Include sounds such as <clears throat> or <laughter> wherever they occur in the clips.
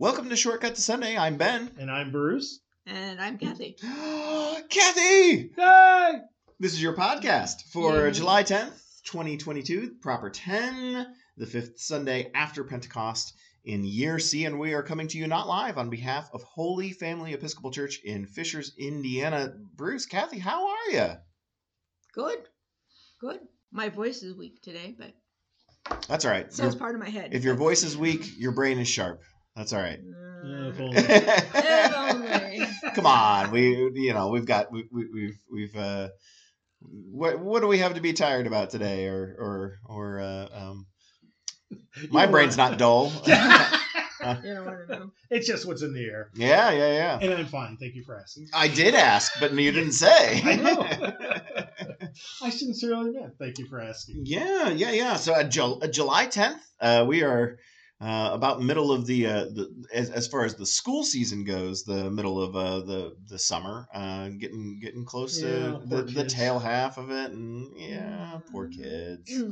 Welcome to Shortcut to Sunday. I'm Ben. And I'm Bruce. And I'm Kathy. <gasps> Kathy! Hey! This is your podcast for Yay. July 10th, 2022, proper 10, the fifth Sunday after Pentecost in year C. And we are coming to you not live on behalf of Holy Family Episcopal Church in Fishers, Indiana. Bruce, Kathy, how are you? Good. Good. My voice is weak today, but That's all right. so Your- is part of my head. if your voice is weak, your brain is sharp. That's all right. Uh, only. if only. <laughs> Come on, we you know we've got we, we, we've we've uh, what what do we have to be tired about today or or or uh, um, my brain's not dull. <laughs> You don't want <laughs> to know. it's just what's in the air. yeah, yeah, yeah. And I'm fine. Thank you for asking. I did ask, but you didn't say. I know. I sincerely meant thank you for asking. yeah, yeah, yeah. So uh, Ju- uh, July tenth, uh, we are uh, about middle of the, uh, the as, as far as the school season goes, the middle of uh, the the summer, uh, getting getting close Yeah, to the, the tail half of it, and yeah, poor kids.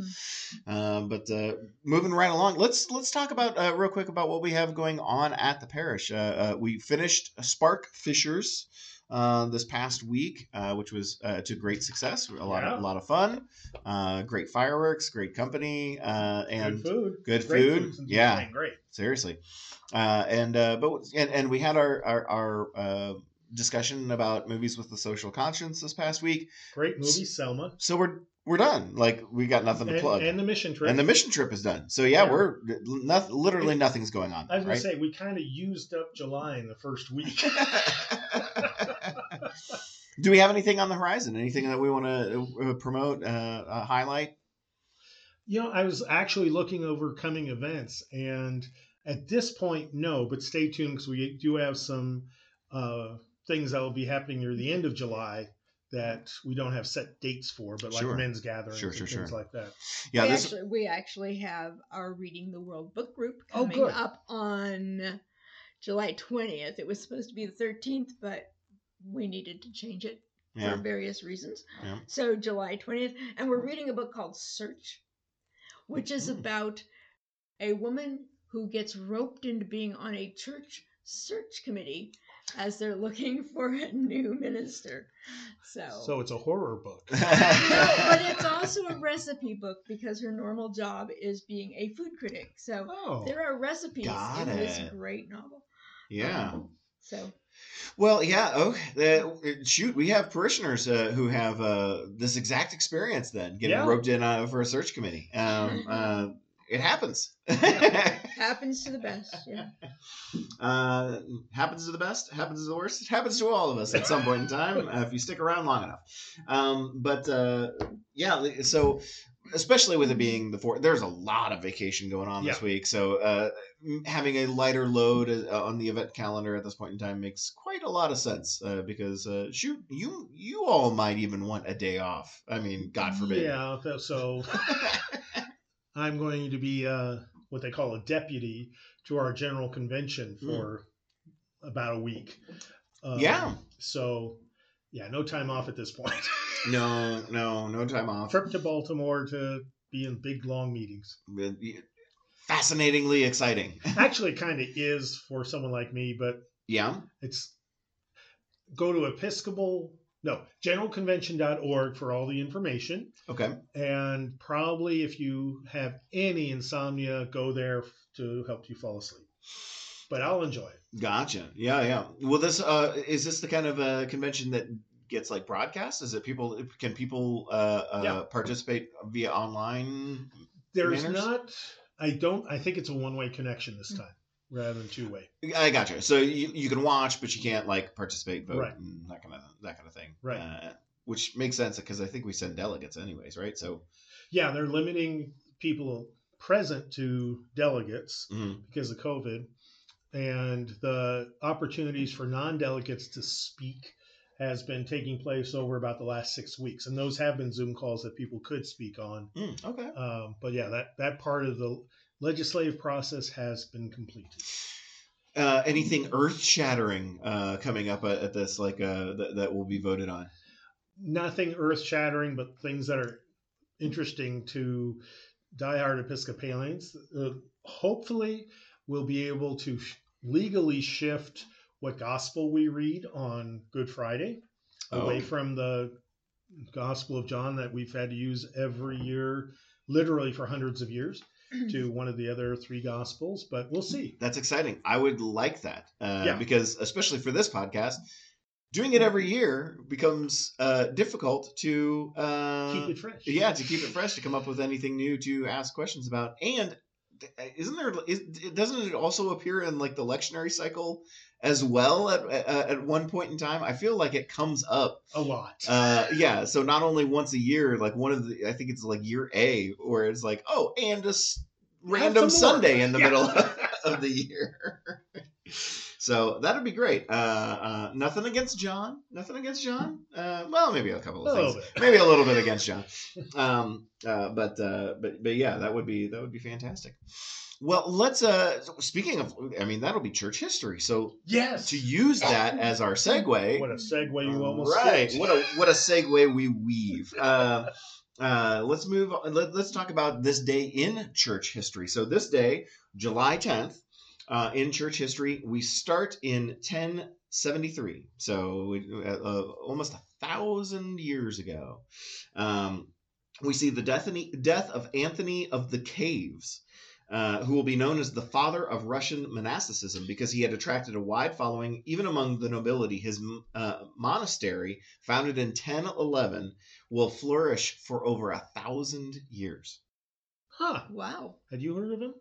Uh, but uh, moving right along, let's let's talk about uh, real quick about what we have going on at the parish. Uh, uh, we finished Spark Fishers uh, this past week, uh, which was uh, to great success. A lot Yeah. of a lot of fun, uh, great fireworks, great company, uh, and good food. good Great food. since Yeah. Great. seriously. Uh, and uh, but and, and we had our our, our uh, discussion about movies with the social conscience this past week. Great movie, Selma. So we're we're done. Like we got nothing to plug and the mission trip. and the mission trip is done. So yeah, Yeah. we're nothing. Literally nothing's going on. I was gonna say we kind of used up July in the first week. <laughs> <laughs> Do we have anything on the horizon? Anything that we want to uh, promote, uh, uh, highlight? You know, I was actually looking over coming events, and at this point, no. But stay tuned because we do have some uh, things that will be happening near the end of July that we don't have set dates for, but like Sure. men's gatherings Sure, and things sure. like that. Yeah, we, this. actually, we actually have our Reading the World book group Oh, coming good. up on July 20th. It was supposed to be the 13th, but we needed to change it Yeah. for various reasons. Yeah. So July 20th. And we're reading a book called Search, which is Mm. about a woman who gets roped into being on a church search committee as they're looking <laughs> for a new minister. So, So it's a horror book. <laughs> no, but it's also a recipe book because her normal job is being a food critic. So Oh, there are recipes Got in this great novel. yeah. Um, so Well, yeah. Oh, uh, shoot, we have parishioners uh, who have uh, this exact experience. Then getting Yeah. roped in uh, for a search committee. Um, uh, it happens. <laughs> happens to the best. Yeah. <laughs> uh, happens to the best. Happens to the worst. It happens to all of us at some point in time uh, <laughs> if you stick around long enough. Um, but uh, yeah, so especially with it being the fourth, there's a lot of vacation going on this week. So uh, having a lighter load uh, on the event calendar at this point in time makes quite a lot of sense uh, because uh, shoot, you you all might even want a day off. I mean, God forbid. Yeah, so <laughs> I'm going to be uh, what they call a deputy to our general convention for about a week. Um, Yeah. So, yeah, no time off at this point. <laughs> no, no, no time off. Trip to Baltimore to be in big long meetings. Fascinatingly exciting. <laughs> Actually, kind of is for someone like me, but yeah. it's go to Episcopal, no, generalconvention.org for all the information. Okay. And probably if you have any insomnia, go there to help you fall asleep. But I'll enjoy it. Gotcha. Yeah, yeah. Well, this uh, is this the kind of uh, convention that gets like broadcast? Is it people? Can people uh, uh, Yeah. participate via online? There's Manners? not, I don't, I think it's a one way connection this time rather than two way. I gotcha. So you, you can watch, but you can't like participate, vote, Right. and that kind of that kind of thing. Right. Uh, which makes sense because I think we send delegates anyways, right? So. Yeah, they're limiting people present to delegates mhm. because of COVID. And the opportunities for non delegates to speak has been taking place over about the last six weeks. And those have been Zoom calls that people could speak on. Mm, okay. Um, but yeah, that, that part of the legislative process has been completed. Uh, anything earth shattering uh, coming up at, at this, like uh, that, that will be voted on? Nothing earth shattering, but things that are interesting to diehard Episcopalians. Uh, hopefully, we'll be able to sh- legally shift what gospel we read on Good Friday away Oh. from the Gospel of John that we've had to use every year, literally for hundreds of years, <clears throat> to one of the other three Gospels. But we'll see. That's exciting. I would like that uh, Yeah. because, especially for this podcast, doing it every year becomes uh, difficult to uh, Keep it fresh. yeah to keep it fresh to come up with anything new to ask questions about. And isn't there? Is, doesn't it also appear in like the lectionary cycle as well at at, at one point in time? I feel like it comes up. A lot. Uh, yeah, so not only once a year, like one of the, I think it's like year A, where it's like, oh, and a s- random. Sunday in the Yeah. middle <laughs> of the year. so that'd be great. Uh, uh, nothing against John. Nothing against John. Uh, well, maybe a couple of little things. Maybe a little bit against John. Um, uh, but uh, but but yeah, that would be that would be fantastic. Well, let's. Uh, speaking of, I mean, that'll be church history. So yes. to use that <laughs> as our segue, What a segue you almost right what a what a segue we weave uh, uh, let's move on let, let's talk about this day in church history so this day july 10th uh, in church history we start in 1073 so uh, uh, almost a thousand years ago um, we see the death, death of anthony of the caves uh, who will be known as the father of Russian monasticism because he had attracted a wide following even among the nobility. His uh, monastery, founded in 1011, will flourish for over a thousand years. Huh. Wow. Had you heard of him?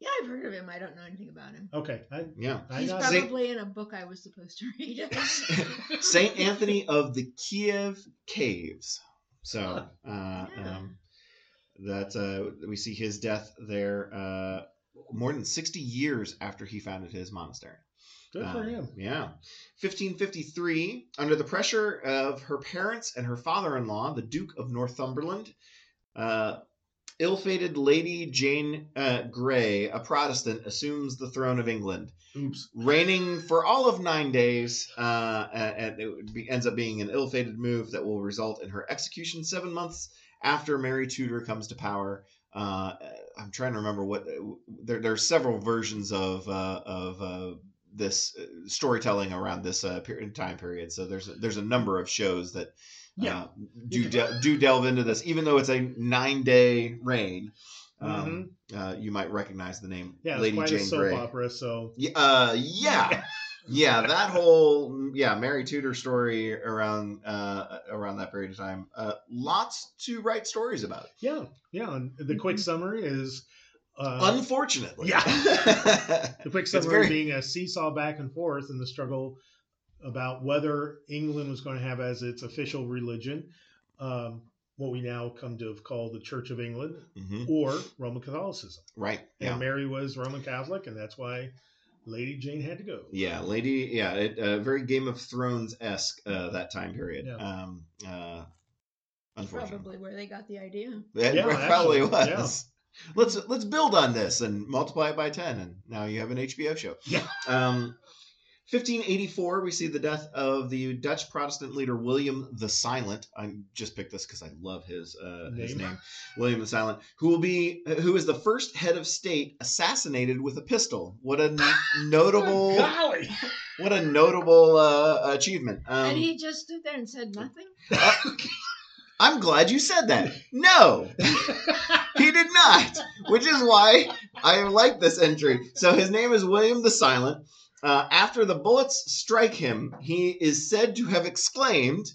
Yeah, I've heard of him. I don't know anything about him. Okay. I, Yeah. I He's got Say- probably in a book I was supposed to read. <laughs> <laughs> Saint Anthony of the Kiev Caves. So uh, Yeah. um, that uh, we see his death there uh, more than 60 years after he founded his monastery. Good for Um, him. Yeah. 1553, under the pressure of her parents and her father in law, the Duke of Northumberland, uh, ill fated Lady Jane uh, Grey, a Protestant, assumes the throne of England, Oops. reigning for all of nine days. Uh, and it be, ends up being an ill fated move that will result in her execution seven months after Mary Tudor comes to power. Uh, I'm trying to remember what there, there are several versions of uh, of uh, this uh, storytelling around this uh, period, time period. So there's a, there's a number of shows that Yeah. uh, do de- do delve into this, even though it's a nine day reign. Um, uh, you might recognize the name Yeah, Lady it's quite a Jane soap Grey. opera. So Yeah, uh, yeah, <laughs> yeah. That whole yeah Mary Tudor story around uh, around that period of time. Uh, lots to write stories about. yeah, yeah. And the quick summary is. Uh, Unfortunately, yeah. <laughs> the quick summary very- being a seesaw back and forth in the struggle about whether England was going to have as its official religion um, what we now come to have called the Church of England Mhm. or Roman Catholicism. Right. And Yeah. Mary was Roman Catholic, and that's why Lady Jane had to go. Yeah, lady. Yeah, it, uh, very Game of Thrones esque uh, that time period. Yeah. Um, uh, unfortunately, probably where they got the idea. It Yeah, probably actually, was. Let's let's build on this and multiply it by ten, and now you have an HBO show. Yeah. Um, 1584, we see the death of the Dutch Protestant leader William the Silent. I just picked this because I love his uh, his Name. name, William the Silent, who will be who is the first head of state assassinated with a pistol. What a n- <laughs> notable Golly! what a notable uh, achievement. Um, and he just stood there and said nothing. I'm glad you said that. No, <laughs> he did not, which is why I like this entry. So his name is William the Silent. Uh, after the bullets strike him, he is said to have exclaimed,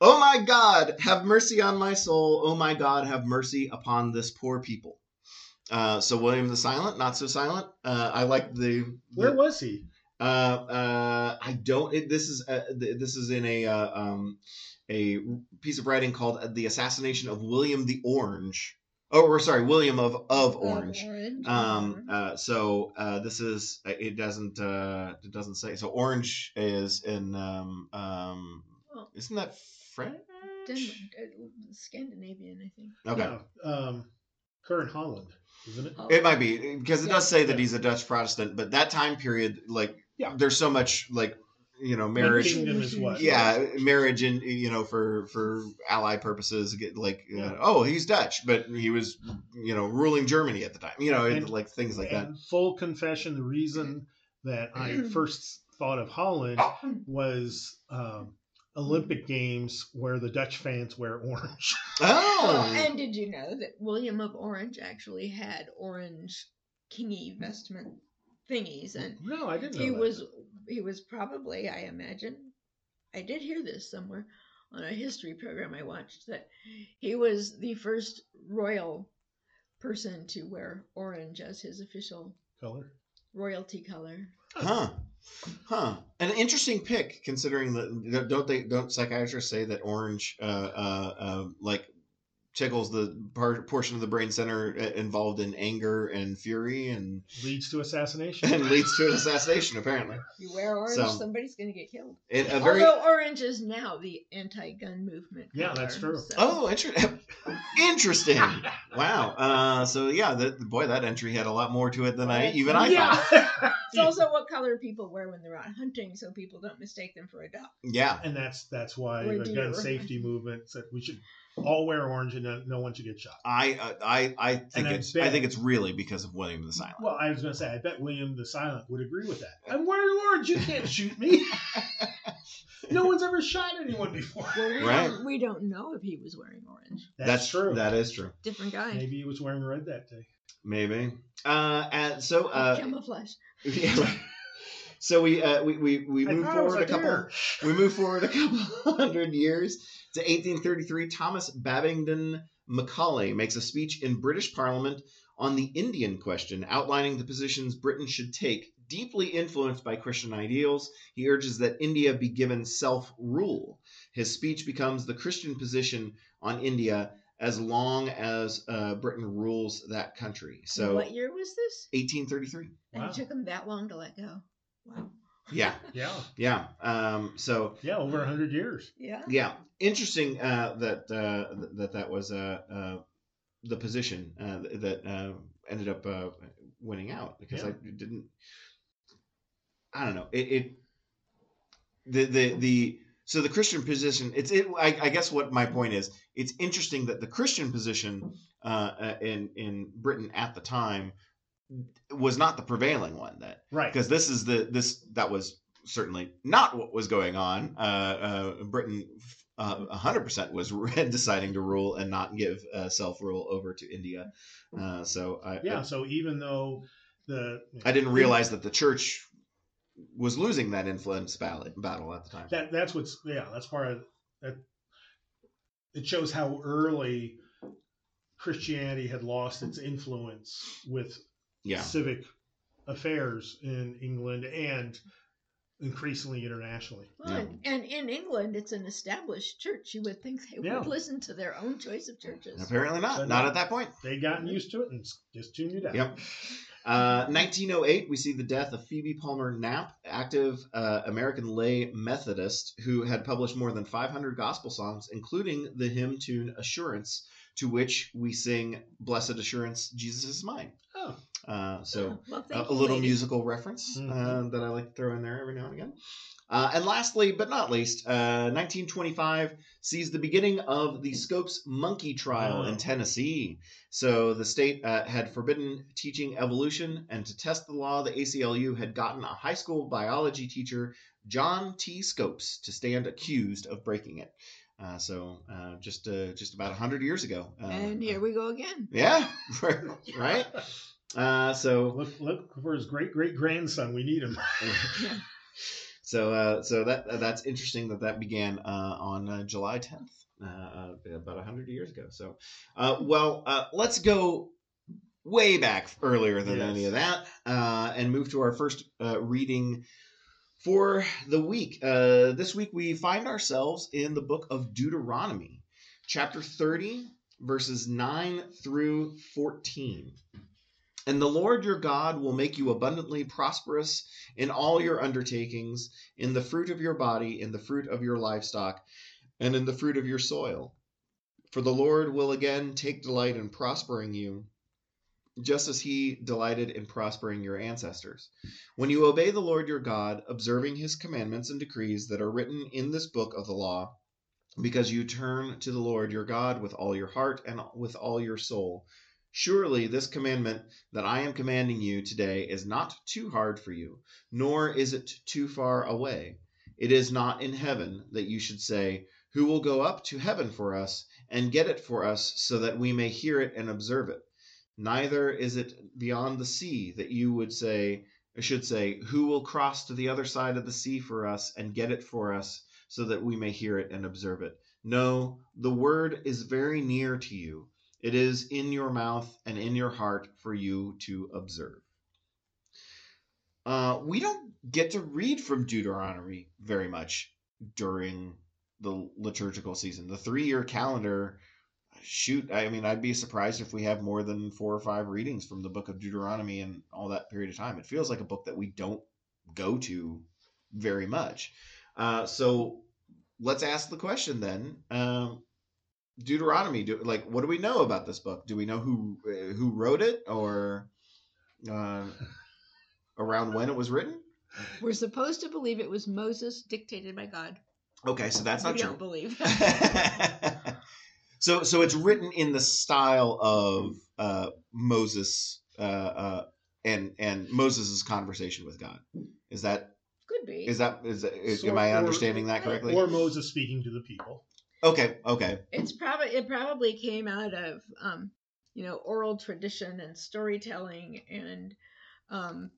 Oh my God, have mercy on my soul. Oh my God, have mercy upon this poor people. Uh, so William the Silent, not so silent. Uh, I like the, the Where was he? uh, uh, I don't. It, this is uh, th- this is in a uh, um, a piece of writing called "The Assassination of William the Orange." Oh, or sorry, William of of Orange. orange. Um, uh, so uh, this is it doesn't uh, it doesn't say so. Orange is in um, um, Well- isn't that French? Denmark, uh, Scandinavian, I think. Okay. Yeah, um, current Holland, isn't it? Oh, It might be because it Yeah. does say that Yeah. he's a Dutch Protestant, but that time period, like, Yeah. there's so much like you know marriage Kingdom is what? yeah marriage and you know for for ally purposes get like uh, oh he's dutch but he was you know ruling germany at the time you know And- like things like that full confession, the reason that I <clears throat> first thought of Holland was um, Olympic Games where the Dutch fans wear orange. <laughs> oh Well, and did you know that William of Orange actually had orange kingy vestment thingies, and no, I didn't know he that. was he was probably, I imagine, I did hear this somewhere on a history program I watched that he was the first royal person to wear orange as his official color. royalty color. Huh. Huh. An interesting pick, considering that don't they don't psychiatrists say that orange, uh, uh, uh like tickles the part, portion of the brain center uh, involved in anger and fury and Leads to assassination. and <laughs> leads to an assassination apparently. <laughs> You wear orange, So- somebody's going to get killed. It, a very Although orange is now the anti-gun movement. Yeah, that's true. so- oh <laughs> interesting interesting wow. Uh, so yeah, that boy that entry had a lot more to it than I even I thought. It's also what color people wear when they're out hunting, so people don't mistake them for a dog. Yeah. and that's that's why Or the gun safety movement said we should all wear orange and no, no one should get shot. I uh, I I think And I it's I think it's really because of William the Silent. Well, I was going to say, I bet William the Silent would agree with that. I'm wearing orange. You can't shoot me. <laughs> no one's ever shot anyone before. Well, we, Right. don't, we don't know if he was wearing orange. That's, true. That is true. Different guy. Maybe he was wearing red that day. Maybe. Uh, and so uh, Camouflage. yeah, right. so we uh, we we, we move thought it was forward a couple. deer. We move forward a couple <laughs> hundred years to 1833. Thomas Babington Macaulay makes a speech in British Parliament on the Indian question, outlining the positions Britain should take. Deeply influenced by Christian ideals, he urges that India be given self rule. His speech becomes the Christian position on India as long as uh, Britain rules that country. So, what year was this? 1833. And Wow. it took him that long to let go. Wow. Yeah, Yeah. yeah. Um, so, Yeah, over 100 years. Yeah. yeah, interesting uh, that uh, that that was uh, uh, the position uh, that uh, ended up uh, winning out because I didn't. I don't know. It, it the the the so the Christian position. It's it. I, I guess what my point is. It's interesting that the Christian position uh, uh, in in Britain at the time was not the prevailing one. That Right. because this is the this that was certainly not what was going on. Uh, uh, Britain, uh, hundred percent was <laughs> deciding to rule and not give uh, self rule over to India. Uh, so I, Yeah, so even though the. I, I didn't realize that the church was losing that influence battle, battle at the time. That, that's what's. Yeah, that's part of. That, it shows how early Christianity had lost its influence with yeah, civic affairs in England and increasingly internationally. Well, Yeah. and, and in England, it's an established church. You would think they Yeah. would listen to their own choice of churches. apparently not. So not no. at that point. They'd gotten used to it and just tuned it out. Yep. Uh, 1908, we see the death of Phoebe Palmer Knapp, active uh, American lay Methodist who had published more than 500 gospel songs, including the hymn tune Assurance, to which we sing Blessed Assurance, Jesus is mine. Oh, Uh, so <laughs> well, a, a little lady. musical reference uh, Mhm. that I like to throw in there every now and again. Uh, and lastly, but not least, uh, 1925 sees the beginning of the Scopes monkey trial in Oh. Tennessee. So the state uh, had forbidden teaching evolution, and to test the law, the ACLU had gotten a high school biology teacher, John T. Scopes, to stand accused of breaking it. Uh, so uh, just uh, just about 100 years ago. Uh, And here we go again. yeah, <laughs> right. <laughs> Uh, so look, look for his great great grandson. We need him. <laughs> <laughs> So, uh, so that that's interesting that that began uh, on uh, July 10th, uh, uh, about hundred years ago. So, uh, well, uh, let's go way back earlier than Yes. any of that, uh, and move to our first uh, reading for the week. Uh, this week we find ourselves in the book of Deuteronomy, chapter 30, verses 9 through 14. And the Lord your God will make you abundantly prosperous in all your undertakings, in the fruit of your body, in the fruit of your livestock, and in the fruit of your soil. For the Lord will again take delight in prospering you, just as he delighted in prospering your ancestors. When you obey the Lord your God, observing his commandments and decrees that are written in this book of the law, because you turn to the Lord your God with all your heart and with all your soul. Surely this commandment that I am commanding you today is not too hard for you, nor is it too far away. It is not in heaven that you should say, Who will go up to heaven for us and get it for us so that we may hear it and observe it? Neither is it beyond the sea that you would say, should say, Who will cross to the other side of the sea for us and get it for us so that we may hear it and observe it? No, the word is very near to you. It is in your mouth and in your heart for you to observe. Uh, we don't get to read from Deuteronomy very much during the liturgical season. The three year calendar shoot, I mean, I'd be surprised if we have more than four or five readings from the book of Deuteronomy in all that period of time. It feels like a book that we don't go to very much. Uh, so let's ask the question then. Um, Deuteronomy, do, like, what do we know about this book? Do we know who uh, who wrote it or uh, around when it was written? We're supposed to believe it was Moses dictated by God. Okay, so that's we not don't true. believe. <laughs> so so it's written in the style of uh, Moses uh, uh, and and Moses' conversation with God. Is that Could be. is that is, is So- am I or- understanding that correctly? Or Moses speaking to the people. Okay, okay. it's probably it probably came out of um, you know oral tradition and storytelling and um,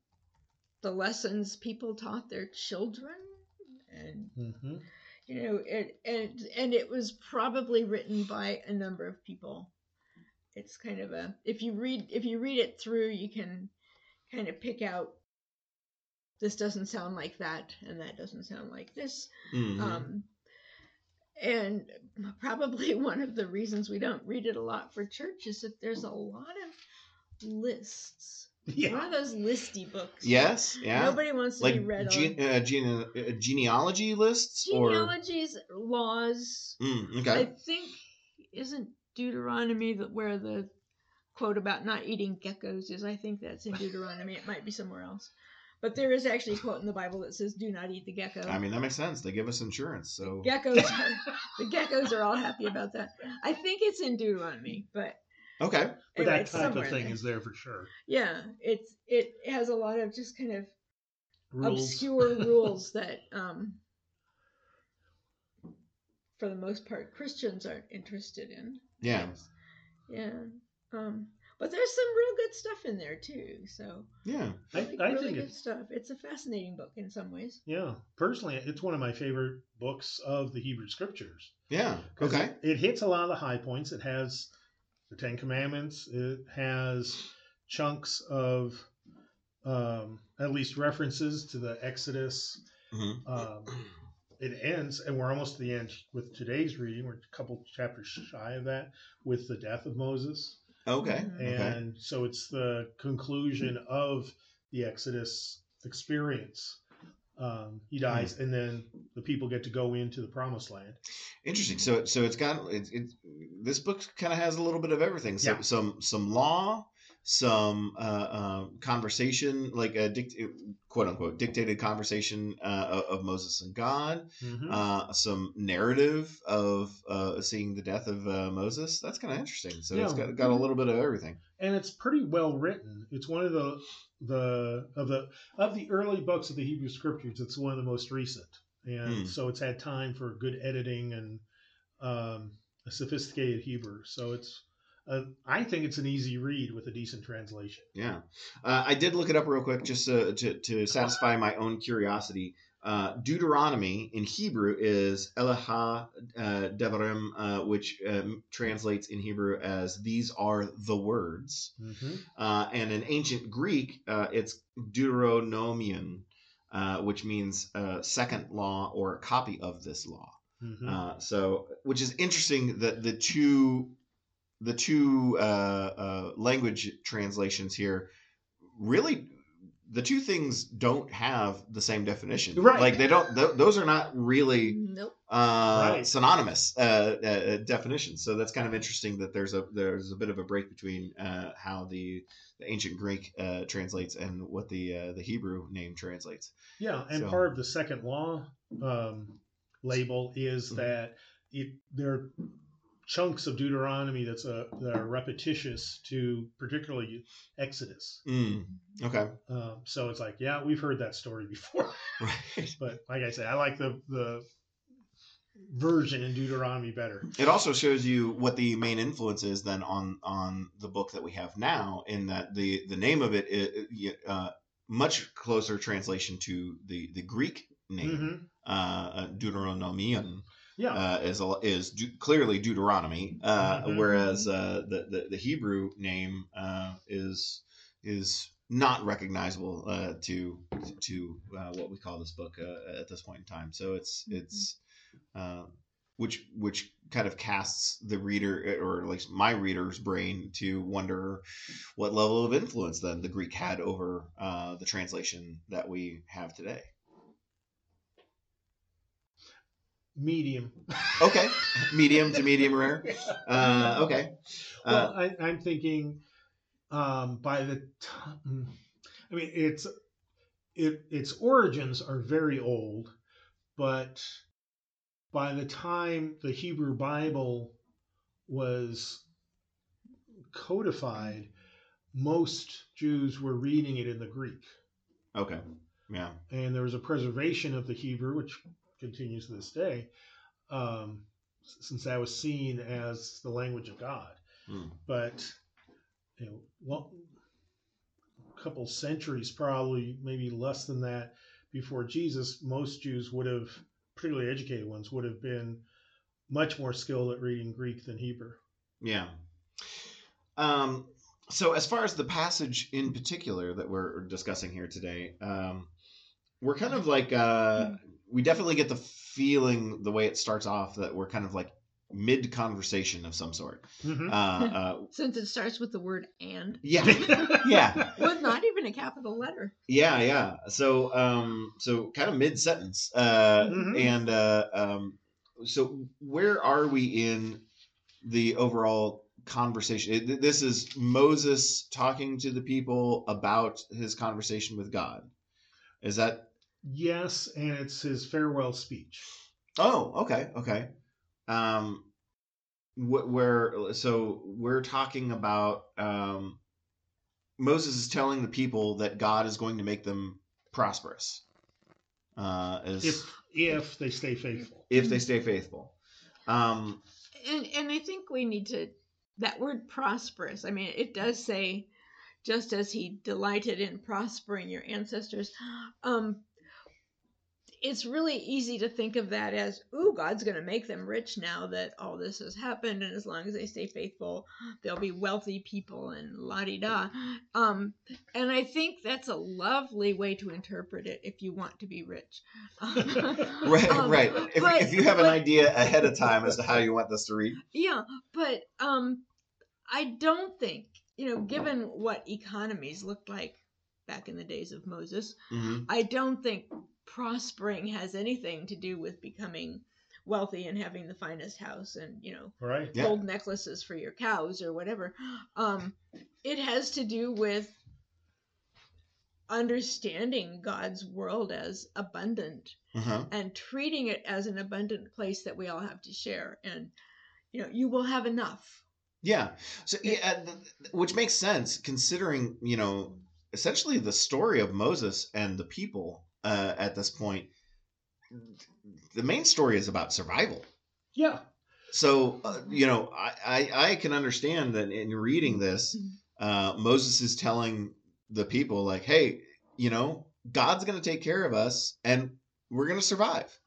the lessons people taught their children and hmm you know it and and it was probably written by a number of people it's kind of a if you read if you read it through you can kind of pick out this doesn't sound like that and that doesn't sound like this Mhm. um, and probably <laughs> one of the reasons we don't read it a lot for church is that there's a lot of lists. <laughs> Yeah. One of those listy books. yes, yeah. Nobody wants to be like read gene, on uh, gene, uh, genealogy lists or genealogies, laws. Mm, I think isn't Deuteronomy that where the quote about not eating geckos is. I think that's in <laughs> Deuteronomy. It might be somewhere else. But there is actually a quote in the Bible that says, "Do not eat the gecko." I mean that makes sense. They give us insurance, so geckos are, the geckos are all happy about that i think it's in deuteronomy but okay. But anyway, that type of thing there. is there for sure. yeah it's it has a lot of just kind of Rules. obscure <laughs> rules that um for the most part christians aren't interested in Yeah. yeah um but there's some real good stuff in there too so Yeah. I, like, I really think good it's stuff it's a fascinating book in some ways yeah. Personally, it's one of my favorite books of the Hebrew Scriptures. Yeah, Okay. It, it hits a lot of the high points. It has the Ten Commandments. It has chunks of um, at least references to the Exodus. Mhm. Um, it ends, and we're almost to the end with today's reading. We're a couple chapters shy of that with the death of Moses. Okay. Mhm. Okay. And so it's the conclusion of the Exodus experience. Um, he dies, Hmm. and then the people get to go into the promised land. Interesting. So, so it's got it. it this book kind of has a little bit of everything. So, Yeah. some some law, some uh, uh, conversation, like a dict- quote unquote dictated conversation uh, of Moses and God. Mhm. Uh, some narrative of uh, seeing the death of uh, Moses. That's kind of interesting. So it's got got a little bit of everything. and it's pretty well written. It's one of the the of the of the early books of the Hebrew Scriptures. It's one of the most recent, and Hmm. so it's had time for good editing and um, a sophisticated Hebrew. So it's uh, I think it's an easy read with a decent translation. Yeah, uh, I did look it up real quick just to, to, to satisfy my own curiosity. Uh, Deuteronomy in Hebrew is Eleha uh, Devarim, uh, which um, translates in Hebrew as "These are the words," Mm-hmm. uh, and in ancient Greek, uh, it's Deuteronomion, uh, which means uh, second law or a copy of this law. Mm-hmm. Uh, so, which is interesting that the two the two uh, uh, language translations here really the two things don't have the same definition. Right. Like they don't. Th- those are not really Nope. uh, Right. synonymous uh, uh, definitions. So that's kind of interesting that there's a there's a bit of a break between uh, how the, the ancient Greek uh, translates and what the uh, the Hebrew name translates. Yeah, and So- part of the second law um, label is Mhm. that it there are chunks of Deuteronomy that's a that are repetitious to particularly Exodus. Mm. Okay. Um, so it's like, yeah, we've heard that story before, <laughs> Right. but like I say, I like the the version in Deuteronomy better. It also shows you what the main influence is then on on the book that we have now, in that the the name of it is uh, much closer translation to the the Greek name hmm uh, uh, Deuteronomion Yeah, uh, is a, is de- clearly Deuteronomy, uh, Mhm. whereas uh, the, the the Hebrew name uh, is is not recognizable uh, to to uh, what we call this book uh, at this point in time. So it's it's uh, which which kind of casts the reader or at least my reader's brain to wonder what level of influence then the Greek had over uh, the translation that we have today. Medium. Okay, medium to medium rare. Uh, okay. Well, Uh, I, I'm thinking um, by the time, I mean, it's it its origins are very old, but by the time the Hebrew Bible was codified, most Jews were reading it in the Greek, okay. Yeah. and there was a preservation of the Hebrew, which continues to this day, um, since that was seen as the language of God Hmm. but you know, well, a couple centuries, probably maybe less than that, before Jesus, most Jews would have, particularly educated ones, would have been much more skilled at reading Greek than Hebrew. Yeah. Um, so, as far as the passage in particular that we're discussing here today, um, we're kind of like, uh, we definitely get the feeling, the way it starts off, that we're kind of like mid conversation of some sort. Mhm. Uh, <laughs> uh, Since it starts with the word and, yeah. <laughs> Yeah. with not even a capital letter. Yeah, yeah. So, um, so kind of mid sentence, uh, Mhm. and uh, um, so where are we in the overall conversation? It- This is Moses talking to the people about his conversation with God. Is that? Yes, and it's his farewell speech. Oh, okay, okay. Um, wh- where so we're talking about um, Moses is telling the people that God is going to make them prosperous. Uh, as If if they stay faithful. if they stay faithful. Um, And and I think we need to that word prosperous. I mean, it does say, just as he delighted in prospering your ancestors. Um, it's really easy to think of that as, ooh, God's going to make them rich now that all this has happened, and as long as they stay faithful, they'll be wealthy people and la di da. Um, and I think that's a lovely way to interpret it if you want to be rich. <laughs> right, Um, right. If, but- if you have an idea ahead of time as to how you want this to read, Yeah, but um, I don't think you know, given what economies looked like back in the days of Moses, hmm I don't think prospering has anything to do with becoming wealthy and having the finest house and you know Right. Yeah. gold necklaces for your cows or whatever. Um, it has to do with understanding God's world as abundant uh-huh. and treating it as an abundant place that we all have to share and you know you will have enough Yeah. So yeah, th- th- which makes sense considering you know essentially the story of Moses and the people uh, at this point. The main story is about survival. Yeah. So uh, you know, I, I I can understand that in reading this, uh, Moses is telling the people like, hey, you know, God's going to take care of us, and we're going to survive.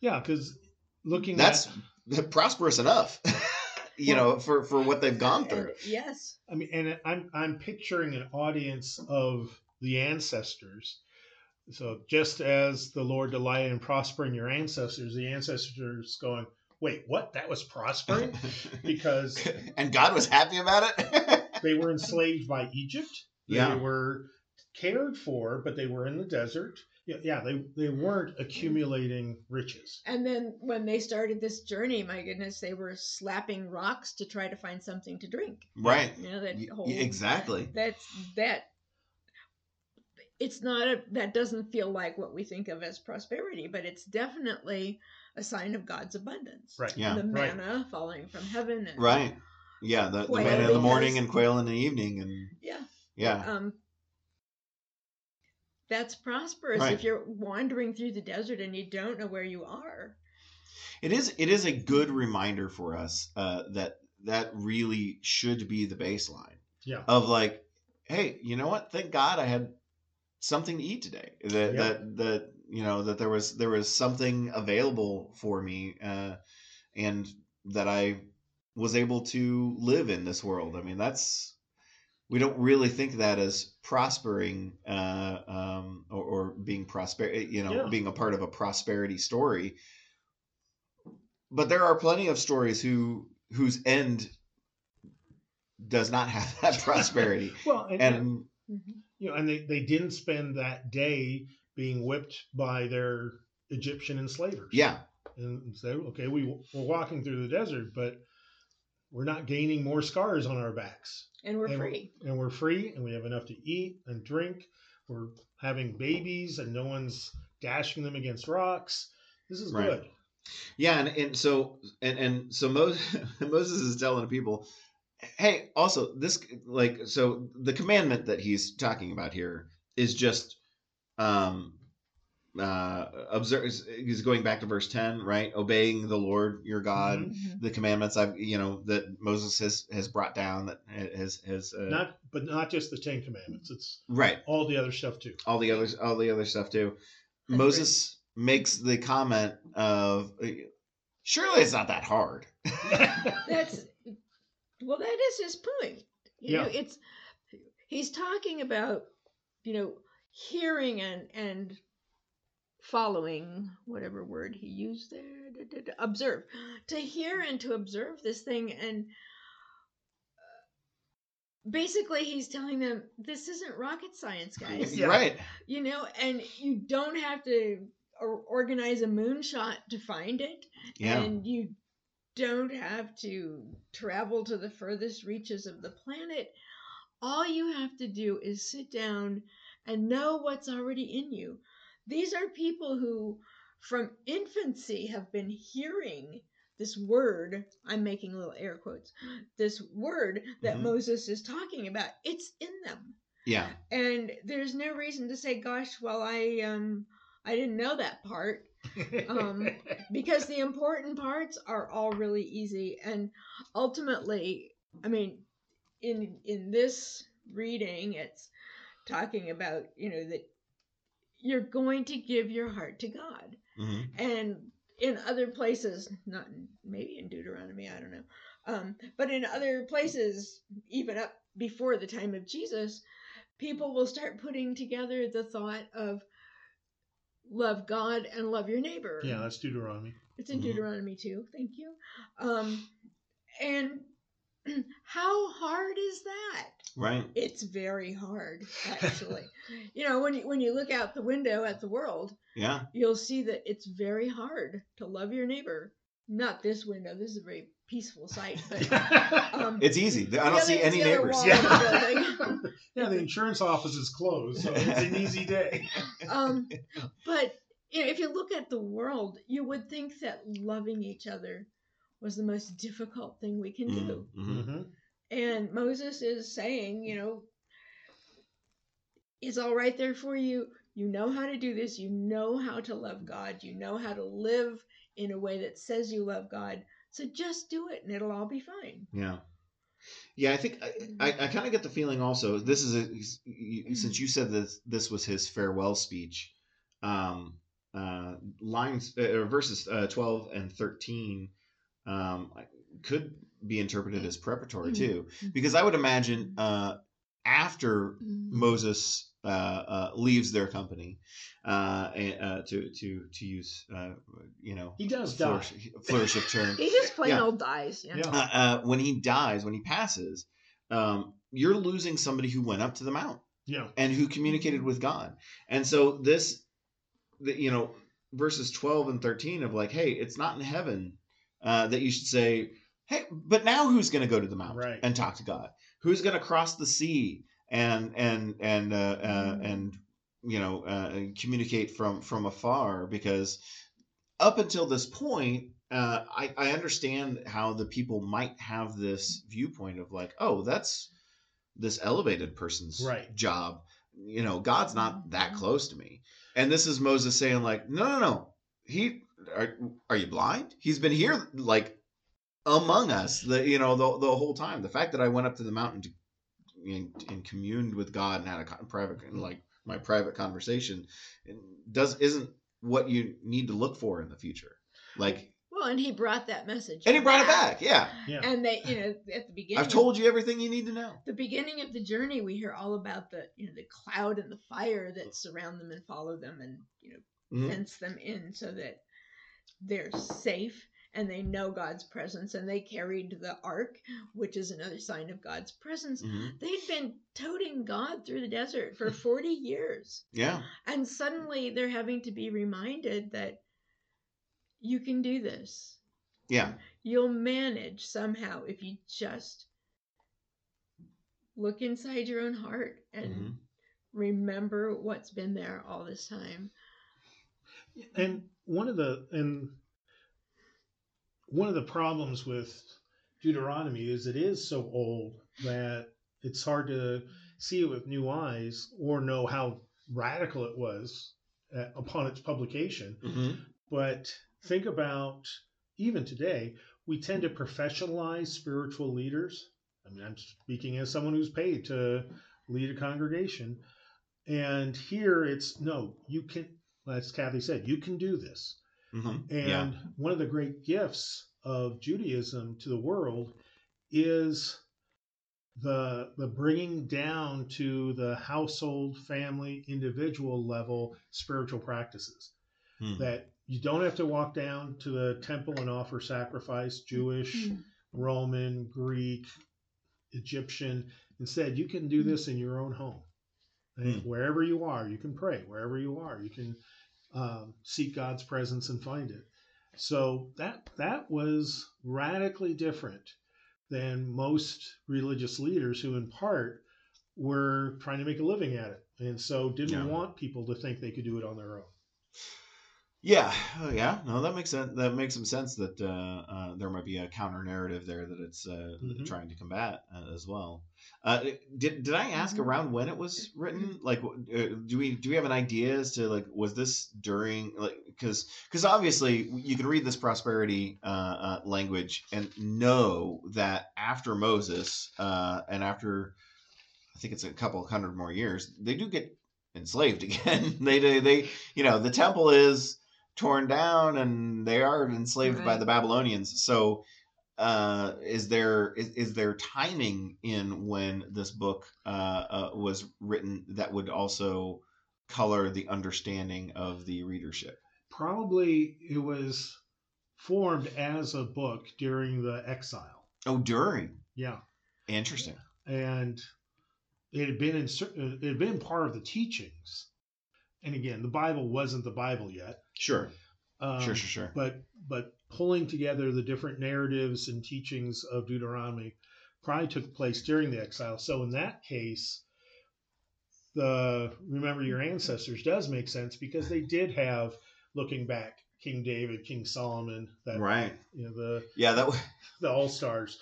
Yeah, because looking That's at prosperous enough, <laughs> you know, for for what they've gone through. And yes I mean, and I'm I'm picturing an audience of the ancestors. So just as the Lord delighted in prospering your ancestors, the ancestors going, "Wait, what? That was prospering?" <laughs> because and God was happy about it. <laughs> they were enslaved by Egypt. Yeah. They Yeah. were cared for, but they were in the desert. Yeah, yeah, they they weren't accumulating riches. And then when they started this journey, my goodness, they were slapping rocks to try to find something to drink. Right. You know that Y- whole exactly. that's that it's not a that doesn't feel like what we think of as prosperity but it's definitely a sign of god's abundance Right. Yeah. the Right. manna falling from heaven and Right. Yeah. The, the Quail man in the morning and quail in the evening, and yeah yeah. um that's prosperous Right. if you're wandering through the desert and you don't know where you are It is it is a good reminder for us uh, that that really should be the baseline Yeah. of like, hey, you know what? Thank God I had something to eat today. That Yeah. that that you know that there was there was something available for me, uh, and that I was able to live in this world. I mean, that's we don't really think that as prospering uh, um, or, or being prosper, you know, Yeah. being a part of a prosperity story. But there are plenty of stories who whose end does not have <laughs> that <laughs> prosperity, Well, and, and you know, and they, they didn't spend that day being whipped by their Egyptian enslavers. yeah, and say, okay, we we're walking through the desert, but we're not gaining more scars on our backs, and we're and free and we're free, and we have enough to eat and drink. We're having babies, and no one's dashing them against rocks. This is Right. good. Yeah, and, and so and and so Moses <laughs> Moses is telling the people, hey, also this like so the commandment that he's talking about here is just um uh observe he's going back to verse 10 right obeying the lord your god Mhm. Mhm. the commandments i've you know that moses has has brought down that has has uh, Not, but not just the Ten Commandments. It's right all the other stuff too. all the others all the other stuff too That's moses makes the comment of surely it's not that hard <laughs> that's well that is his point. You know it's he's talking about you know hearing and and following whatever word he used there da, da, da, observe. To hear and to observe this thing and uh, basically he's telling them this isn't rocket science <laughs> guys. Yeah. right. You know and you don't have to or organize a moonshot to find it. Yeah. And you don't have to travel to the furthest reaches of the planet. All you have to do is sit down and know what's already in you. These are people who, from infancy, have been hearing this word. I'm making little air quotes. This word that Mhm. Moses is talking about. It's in them, yeah and there's no reason to say, "Gosh, well, I um, I didn't know that part." Um, <laughs> because the important parts are all really easy and ultimately i mean in in this reading it's talking about you know that you're going to give your heart to god. Hmm and in other places not in, maybe in deuteronomy i don't know um, but in other places even up before the time of jesus people will start putting together the thought of love god and love your neighbor yeah, that's Deuteronomy. it's in Mhm. Deuteronomy too. Thank you. Um, and <clears throat> how hard is that? right It's very hard, actually. <laughs> you know, when you, when you look out the window at the world, yeah you'll see that it's very hard to love your neighbor. Not this window. This is a very peaceful sight, but <laughs> um, it's easy i don't see any neighbors Yeah. the <laughs> yeah, the insurance office is closed, so it's an easy day. <laughs> um, but you know, if you look at the world, you would think that loving each other was the most difficult thing we can do. Mhm. hmm And Moses is saying, you know, it's all right there for you. You know how to do this. You know how to love God. You know how to live in a way that says you love God. So just do it and it'll all be fine. Yeah. Yeah, I think I, I, I kind of get the feeling also. This is a, since you said that this was his farewell speech. Um, uh, lines uh, or verses uh, twelve and thirteen um, could be interpreted as preparatory too, because I would imagine uh, after Moses uh, uh, leaves their company, uh, and, uh, to to to use uh, you know He does die. flourish, <laughs> flourish of term. <laughs> He just plain Yeah. old dies. Yeah. Yeah. uh, uh, when he dies, when he passes, um, you're losing somebody who went up to the mount. Yeah. and who communicated with God. And so this, the, you know, verses 12 and 13 of like, hey, it's not in heaven uh, that you should say, hey, but now who's going to go to the mountain Right. and talk to God? Who's going to cross the sea and and and uh, uh, and you know uh, communicate from from afar? Because up until this point. Uh, I, I understand how the people might have this viewpoint of like, oh, that's this elevated person's Right. job. You know, God's not that close to me. And this is Moses saying like, no, no, no. He are, are you blind? He's been here like among us. The you know the the whole time. The fact that I went up to the mountain to and, and communed with God and had a con- private like my private conversation does isn't what you need to look for in the future. Like, Well, and he brought that message. and he brought it back. Yeah, Yeah. And they, you know, at the beginning, I've told you everything you need to know. the beginning of the journey, we hear all about the, you know, the cloud and the fire that surround them and follow them, and you know, Mhm. fence them in so that they're safe and they know God's presence. And they carried the ark, which is another sign of God's presence. Mhm. They'd been toting God through the desert for 40 years. Yeah. And suddenly they're having to be reminded that you can do this. Yeah. You'll manage somehow if you just look inside your own heart and Mhm. remember what's been there all this time. And one of the and one of the problems with Deuteronomy is it is so old that it's hard to see it with new eyes or know how radical it was uh, upon its publication. Mhm. But think about even today, we tend to professionalize spiritual leaders. I mean, I'm speaking as someone who's paid to lead a congregation. And here it's no, you can, as Kathy said, you can do this. Mhm. And Yeah. one of the great gifts of Judaism to the world is the the bringing down to the household, family, individual level spiritual practices. Hmm. That you don't have to walk down to the temple and offer sacrifice, Jewish, Roman, Greek, Egyptian. Instead, you can do this in your own home. And Hmm. Wherever you are, you can pray. Wherever you are, you can um, seek God's presence and find it. So that that was radically different than most religious leaders who, in part, were trying to make a living at it, and so didn't Yeah. want people to think they could do it on their own. Yeah, oh, yeah, no, that makes sense. That makes some sense that uh, uh, there might be a counter narrative there that it's uh, Mhm. trying to combat uh, as well. Uh, did did I ask Mhm. around when it was written? Like, uh, do we do we have an idea as to like was this during like because because obviously you can read this prosperity uh, uh, language and know that after Moses uh, and after I think it's a couple hundred more years they do get enslaved <laughs> again. they they they you know the temple is torn down and they are enslaved by the Babylonians. So uh, is there is, is there timing in when this book uh, uh, was written that would also color the understanding of the readership? Probably it was formed as a book during the exile. Oh, during. Yeah. Interesting. and it had been in cer- it had been part of the teachings. And again, the Bible wasn't the Bible yet. Sure. Um, sure. Sure. Sure. But but pulling together the different narratives and teachings of Deuteronomy probably took place during the exile. So in that case, the remember your ancestors does make sense because they did have looking back King David, King Solomon, that Right. you know the Yeah. That. w- <laughs> the all stars.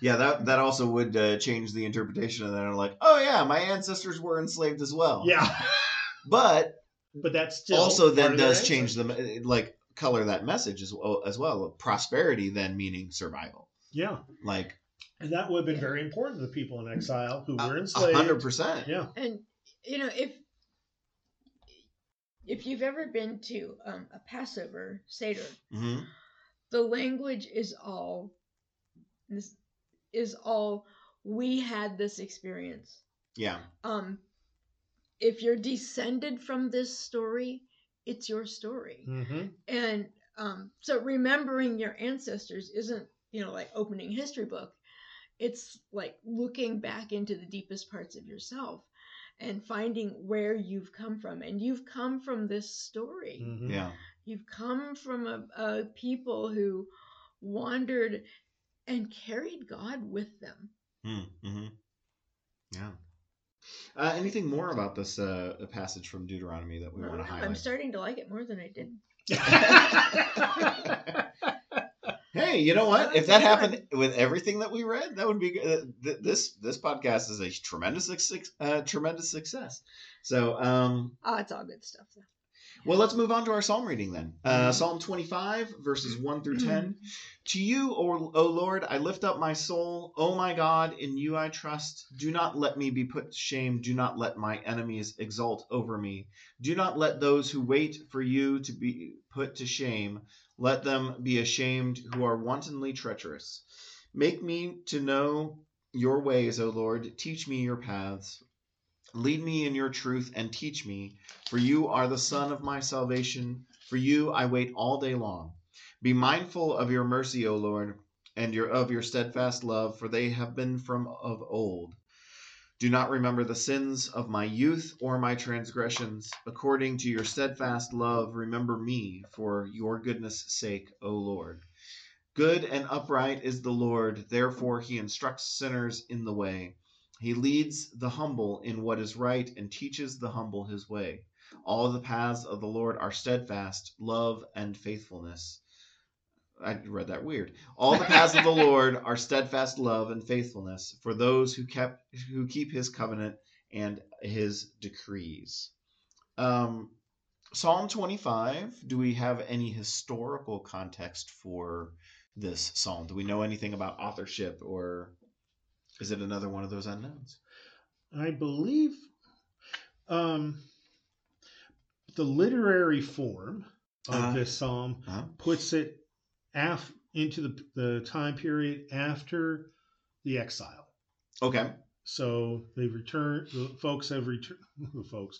Yeah. That. That also would uh, change the interpretation of that. I'm like, oh yeah, my ancestors were enslaved as well. Yeah, <laughs> But but that's still also then does change the like color that message as well as well. Prosperity then meaning survival. Yeah, like and that would have been very important to the people in exile who were enslaved. hundred percent. Yeah, And you know, if if you've ever been to um, a Passover Seder, hmm the language is all this is all we had this experience. yeah. Um, if you're descended from this story, it's your story. hmm And um, so remembering your ancestors isn't, you know, like opening a history book. It's like looking back into the deepest parts of yourself. and finding where you've come from. And you've come from this story. Mhm. Yeah. You've come from a, a people who wandered and carried God with them. Mm-hmm. Yeah. Uh, anything more about this uh, passage from Deuteronomy that we I want to don't I'm starting to like it more than I did. <laughs> hey, you know what? If that happened with everything that we read, that would be good. Uh, th- this this podcast is a tremendous uh, tremendous success. So, um, Oh, it's all good stuff. Though. Well, let's move on to our psalm reading then. Uh, Mhm. Psalm 25, verses 1 through 10. To you, o, o Lord, I lift up my soul. O my God, in you I trust. Do not let me be put to shame. Do not let my enemies exult over me. Do not let those who wait for you to be put to shame. Let them be ashamed who are wantonly treacherous. Make me to know your ways, O Lord. Teach me your paths. Lead me in your truth and teach me, for you are the Son of my salvation. For you I wait all day long. Be mindful of your mercy, O Lord, and your of your steadfast love, for they have been from of old. Do not remember the sins of my youth or my transgressions. According to your steadfast love, remember me for your goodness' sake, O Lord. Good and upright is the Lord, therefore he instructs sinners in the way. He leads the humble in what is right and teaches the humble his way. All the paths of the Lord are steadfast, love and faithfulness. I read that weird. All the paths of the <laughs> Lord are steadfast love and faithfulness for those who kept who keep his covenant and his decrees. Um, Psalm 25, do we have any historical context for this psalm? Do we know anything about authorship or is it another one of those unknowns? I believe um, the literary form of Uh-huh. this psalm Uh-huh. puts it af- into the, the time period after the exile. Okay. So they've returned. The folks have returned. <laughs> The folks,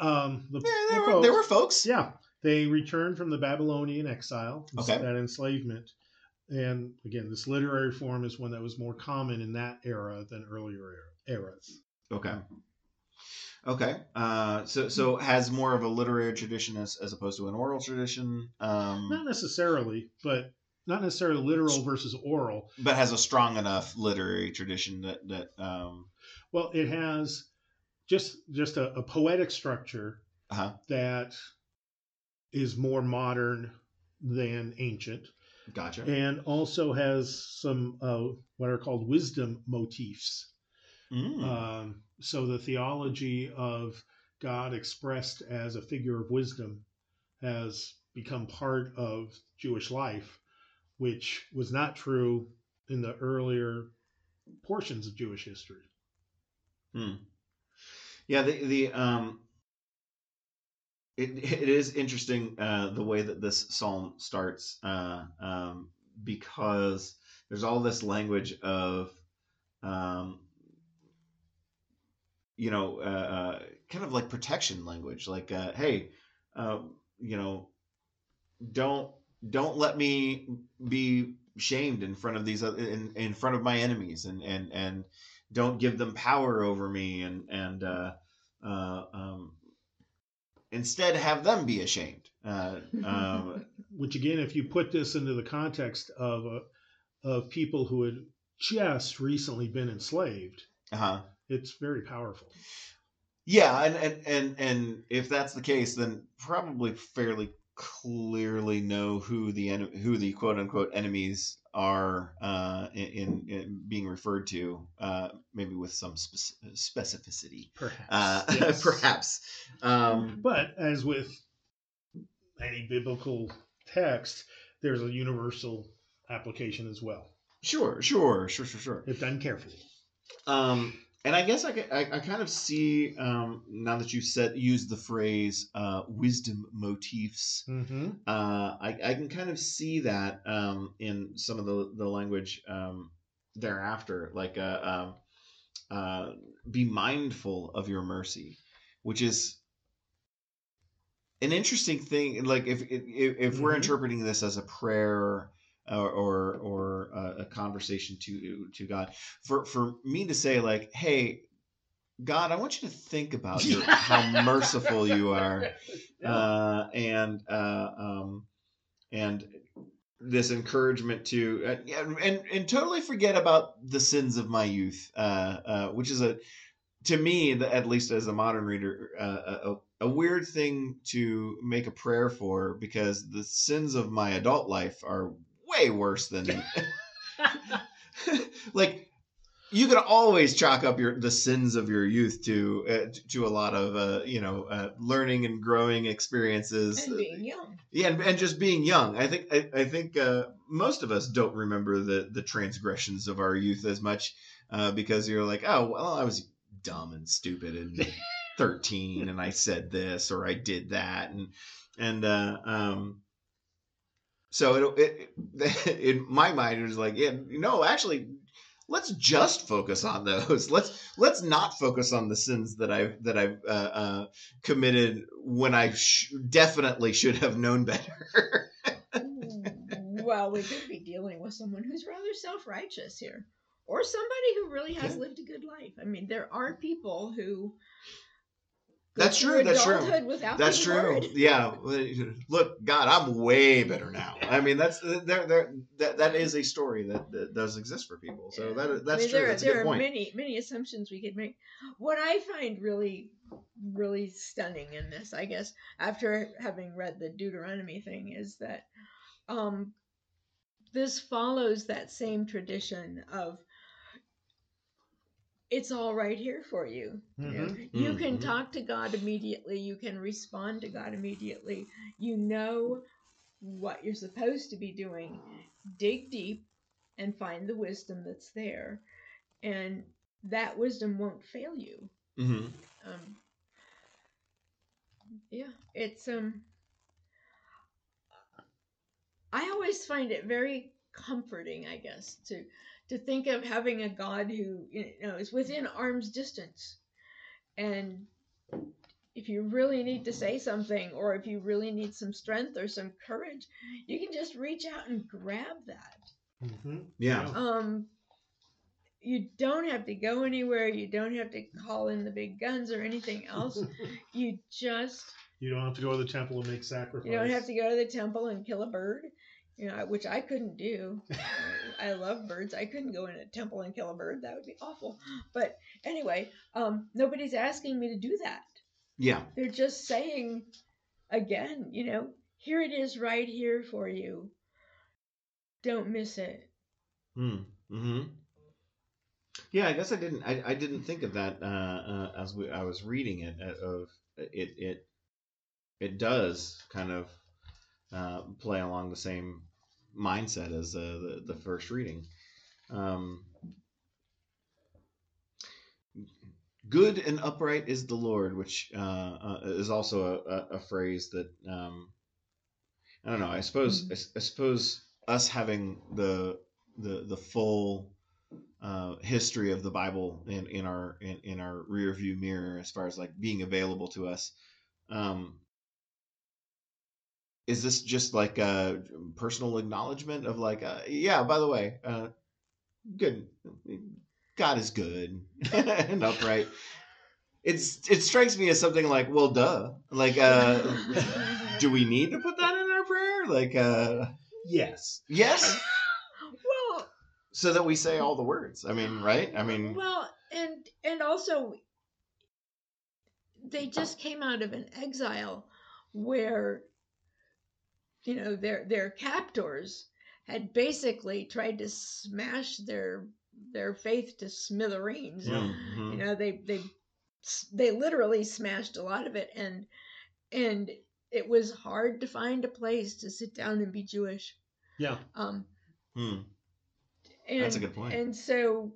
um, the, Yeah, the there, were, folks, there were folks. yeah, they returned from the Babylonian exile, Okay. that enslavement. And again, this literary form is one that was more common in that era than earlier era, eras. Okay. Okay. Uh, so so has more of a literary tradition as, as opposed to an oral tradition, um, Not necessarily, but not necessarily literal versus oral. but has a strong enough literary tradition that that um, Well, it has just just a, a poetic structure uh-huh. that is more modern than ancient, Gotcha. and also has some uh, what are called wisdom motifs. Mm. Um, so the theology of God expressed as a figure of wisdom has become part of Jewish life, which was not true in the earlier portions of Jewish history. Hmm. Yeah, the the um, it it is interesting uh, the way that this psalm starts uh, um, because there's all this language of um, you know uh, uh, kind of like protection language, like uh, hey, uh, you know, don't don't let me be shamed in front of these in in front of my enemies and and and don't give them power over me and and um, instead have them be ashamed. Uh, <laughs> um, Which again, if you put this into the context of uh, of people who had just recently been enslaved, uh-huh. it's very powerful. Yeah, and, and and and if that's the case, then probably fairly clearly know who the en- who the quote unquote enemies are uh, in, in, in being referred to, uh, maybe with some spec- specificity. Perhaps. Uh, <laughs> yes. perhaps. Um, But as with any biblical text, there's a universal application as well, sure, sure, sure, sure, sure. if done carefully. Um, and I guess I, I, I kind of see um, now that you said used the phrase uh, wisdom motifs. Mm-hmm. Uh, I, I can kind of see that um, in some of the the language um, thereafter, like uh, um, uh, be mindful of your mercy, which is an interesting thing. Like if if, if we're Mhm. interpreting this as a prayer or or, or a, a conversation to to God, for for me to say like, hey, God, I want you to think about your, <laughs> how merciful you are, uh, and uh, um, and this encouragement to uh, yeah, and and totally forget about the sins of my youth, uh, uh, which is a to me, the- at least as a modern reader, uh, a, a weird thing to make a prayer for because the sins of my adult life are way worse than <laughs> <laughs> like you can always chalk up your the sins of your youth to uh, to a lot of uh, you know uh, learning and growing experiences. And being young. yeah and, and just being young. I think i, I think uh, most of us don't remember the the transgressions of our youth as much uh, because you're like oh well i was dumb and stupid and <laughs> 13 and i said this or i did that. And and uh um so it, it <laughs> in my mind it was like yeah no actually let's just focus on those <laughs> let's let's not focus on the sins that i've that i've uh, uh committed when i sh- definitely should have known better well, we could be dealing with someone who's rather self righteous here, or somebody who really has Yeah. lived a good life. I mean, there are people who. That's true, that's true. That's true. Yeah. Look, God, I'm way better now. I mean, that's there. There. That that is a story that, that does exist for people. So that I that's mean, true. There, that's there are point. many many assumptions we could make. What I find really really stunning in this, I guess, after having read the Deuteronomy thing, is that um, this follows that same tradition of it's all right here for you. You, know, Mhm. you can Mhm. talk to God immediately. You can respond to God immediately. You know what you're supposed to be doing. Dig deep and find the wisdom that's there. And that wisdom won't fail you. hmm Um, yeah, it's um. I always find it very comforting, I guess, to to think of having a God who you know is within arm's distance, and if you really need to say something, or if you really need some strength or some courage, you can just reach out and grab that. Mhm. Yeah. Um, you don't have to go anywhere. You don't have to call in the big guns or anything else. <laughs> You just you don't have to go to the temple and make sacrifices. you don't have to go to the temple and kill a bird, you know, which I couldn't do. <laughs> I love birds. I couldn't go in a temple and kill a bird. That would be awful. But anyway, um, nobody's asking me to do that. Yeah. They're just saying, again, you know, here it is right here for you. Don't miss it. Hmm. Hmm. Yeah. I guess I didn't. I, I didn't think of that uh, uh, as we, I was reading it. uh, Of it. It. It does kind of uh, play along the same mindset as uh, the the first reading. Um, good and upright is the Lord, which uh, uh, is also a, a, phrase that um, I don't know. I suppose I, s- I suppose us having the the the full uh, history of the Bible in, in our in, in our rear view mirror, as far as like being available to us. Um, is this just like a personal acknowledgement of like, uh, yeah, by the way, uh, good, God is good <laughs> and upright. It's it strikes me as something like, well, duh. Like, uh, do we need to put that in our prayer? Like, uh, Yes. yes, <laughs> well, so that we say all the words. I mean, right? I mean, well, and and also they just came out of an exile where you know their their captors had basically tried to smash their their faith to smithereens. mhm. You know, they they they literally smashed a lot of it, and and it was hard to find a place to sit down and be Jewish. Yeah. Um, Hmm. and, That's a good point. And so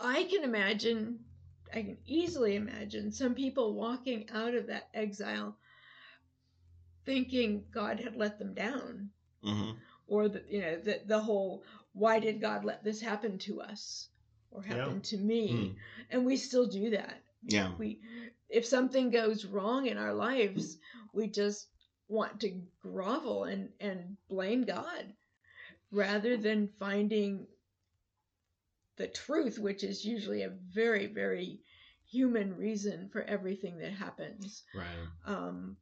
I can imagine, I can easily imagine some people walking out of that exile thinking God had let them down, hmm or the you know the the whole why did God let this happen to us or Yeah. happen to me? Hmm. And we still do that. Yeah. We if something goes wrong in our lives, we just want to grovel and and blame God rather than finding the truth, which is usually a very, very human reason for everything that happens. Right. Um,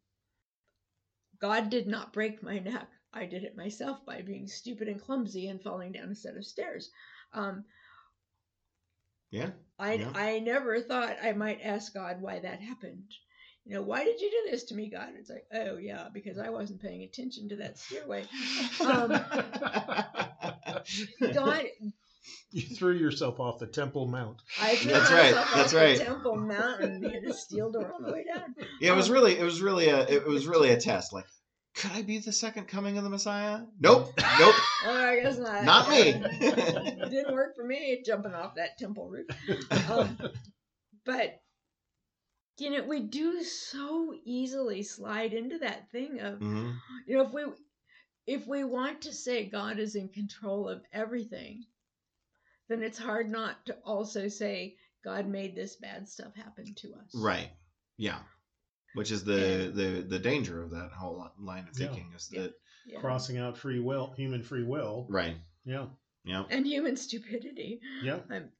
God did not break my neck. I did it myself by being stupid and clumsy and falling down a set of stairs. Um, Yeah. I Yeah. I never thought I might ask God why that happened. You know, why did you do this to me, God? It's like, oh yeah, because I wasn't paying attention to that stairway. <laughs> Um, <laughs> God, you threw yourself off the Temple Mount. I threw That's right, myself that's the right. Temple Mountain and hit a steel door on the way down. yeah, it was really, it was really a, it was really a test. Like, could I be the second coming of the Messiah? Nope. Nope. <laughs> Oh, I guess not. Not me. <laughs> It didn't work for me jumping off that temple roof. Um, but you know, we do so easily slide into that thing of hmm you know if we if we want to say God is in control of everything, then it's hard not to also say God made this bad stuff happen to us. Right. Yeah. Which is the the the danger of that whole line of Yeah. thinking is that Yeah. Crossing out free will, human free will. right. Yeah. Yeah. And human stupidity. Yeah. Um,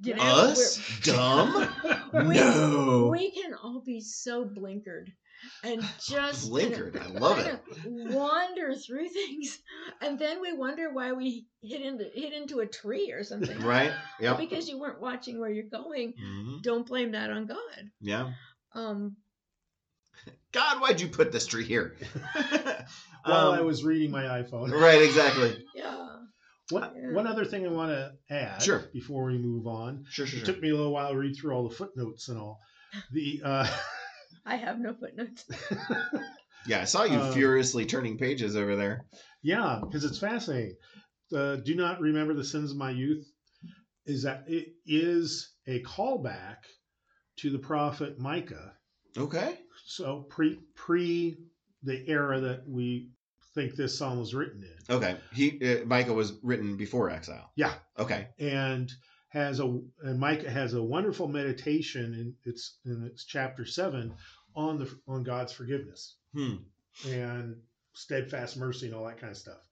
you know, Us dumb. <laughs> we, No. we can all be so blinkered and <laughs> just Blinkered, kind of- I <laughs> love it. wander through things and then we wonder why we hit into hit into a tree or something Right. <laughs> Yep. because you weren't watching where you're going Mhm. don't blame that on god Yeah. um God, why'd you put this tree here? While I Um, was reading my iPhone. right. Exactly. yeah One, Yeah. one other thing I want to add Sure. before we move on. Sure. Sure. It sure. took me a little while to read through all the footnotes and all. The uh, i have no footnotes <laughs> Yeah, I saw you Um, furiously turning pages over there. yeah, because it's fascinating. The "Do not remember the sins of my youth" is that it is a callback to the prophet Micah. Okay. So pre pre the era that we think this psalm was written in. Okay. He uh, Micah was written before exile. Yeah. Okay. and has a and Micah has a wonderful meditation in its in its chapter seven on the on God's forgiveness Hmm. and steadfast mercy and all that kind of stuff.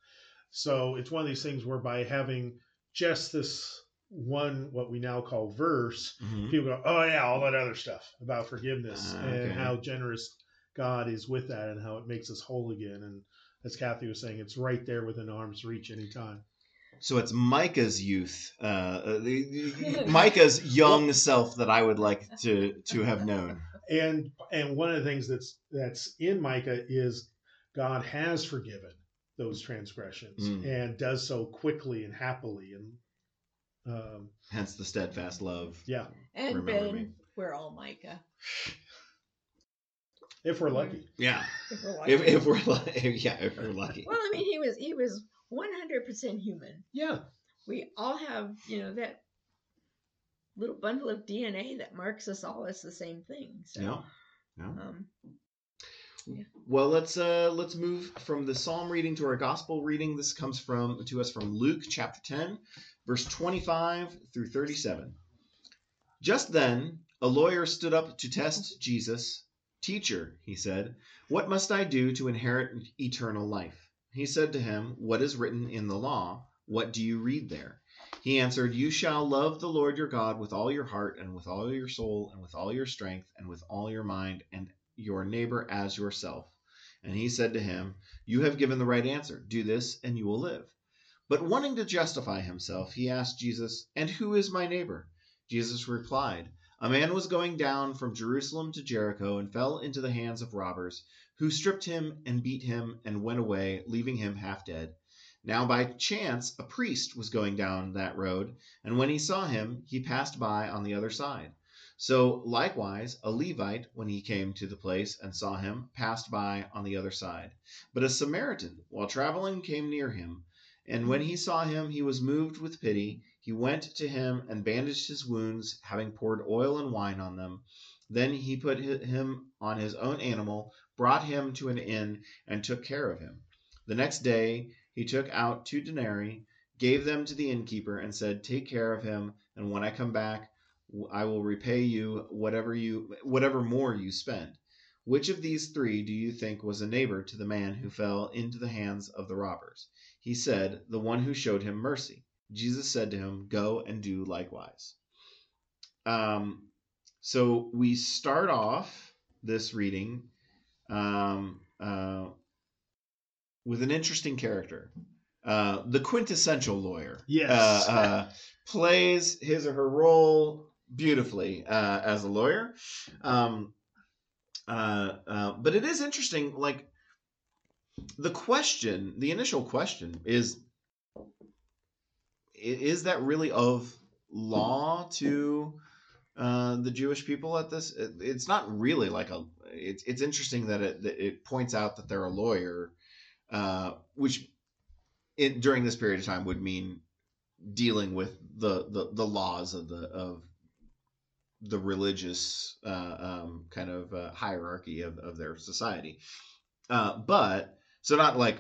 So it's one of these things where by having just this one what we now call verse, Mhm. people go, oh yeah, all that other stuff about forgiveness okay. and how generous God is with that and how it makes us whole again. And as Kathy was saying, it's right there within arm's reach anytime. So it's Micah's youth, uh, uh, the, the, <laughs> Micah's young self that I would like to to have known. and and one of the things that's that's in Micah is God has forgiven those transgressions Mm. and does so quickly and happily and um, Hence the steadfast love. yeah, and Remember ben me. we're all micah if we're lucky. Yeah. if we're lucky. If, if we're lucky, <laughs> yeah, if we're lucky. well i mean he was he was 100% human Yeah, we all have, you know, that little bundle of DNA that marks us all as the same thing. So, No. No. um, Well, let's uh let's move from the psalm reading to our gospel reading. This comes from to us from Luke chapter 10, verse 25 through 37. Just then, a lawyer stood up to test Jesus. "Teacher," he said, "what must I do to inherit eternal life?" He said to him, "What is written in the law? What do you read there?" He answered, "You shall love the Lord your God with all your heart and with all your soul and with all your strength and with all your mind and your neighbor as yourself. And he said to him, You have given the right answer. Do this, and you will live. But wanting to justify himself, he asked Jesus, And who is my neighbor? Jesus replied, A man was going down from Jerusalem to Jericho and fell into the hands of robbers, who stripped him and beat him and went away, leaving him half dead. Now by chance a priest was going down that road, and when he saw him, he passed by on the other side. So likewise, a Levite, when he came to the place and saw him, passed by on the other side. But a Samaritan, while traveling, came near him. And when he saw him, he was moved with pity. He went to him and bandaged his wounds, having poured oil and wine on them. Then he put him on his own animal, brought him to an inn, and took care of him. The next day he took out two denarii, gave them to the innkeeper, and said, Take care of him, and when I come back, I will repay you whatever you whatever more you spend. Which of these three do you think was a neighbor to the man who fell into the hands of the robbers? He said, The one who showed him mercy. Jesus said to him, Go and do likewise. Um, so we start off this reading um, uh, with an interesting character. Uh, the quintessential lawyer. Yes. Uh, uh, plays his or her role beautifully uh, as a lawyer. Um, uh, uh, but it is interesting, like, the question, the initial question is is that really of law to uh, the Jewish people at this? It- It's not really like a. It's it's interesting that it that it points out that they're a lawyer, uh, which in, during this period of time would mean dealing with the the, the laws of the of the religious uh, um, kind of uh, hierarchy of, of their society. Uh, but so not like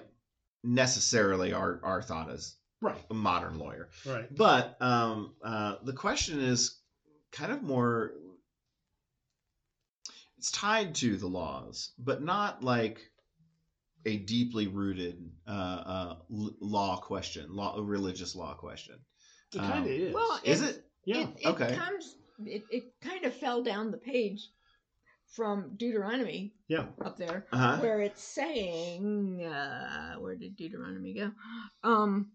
necessarily our our thought as Right. a modern lawyer. Right. But um, uh, the question is kind of more. It's tied to the laws, but not like a deeply rooted uh, uh, law question, law, religious law question. It Um, kind of is. Well, Is It's- it? yeah. It, it Okay. comes. It, it kind of fell down the page from Deuteronomy yeah. up there, Uh-huh. where it's saying, uh, where did Deuteronomy go? Um,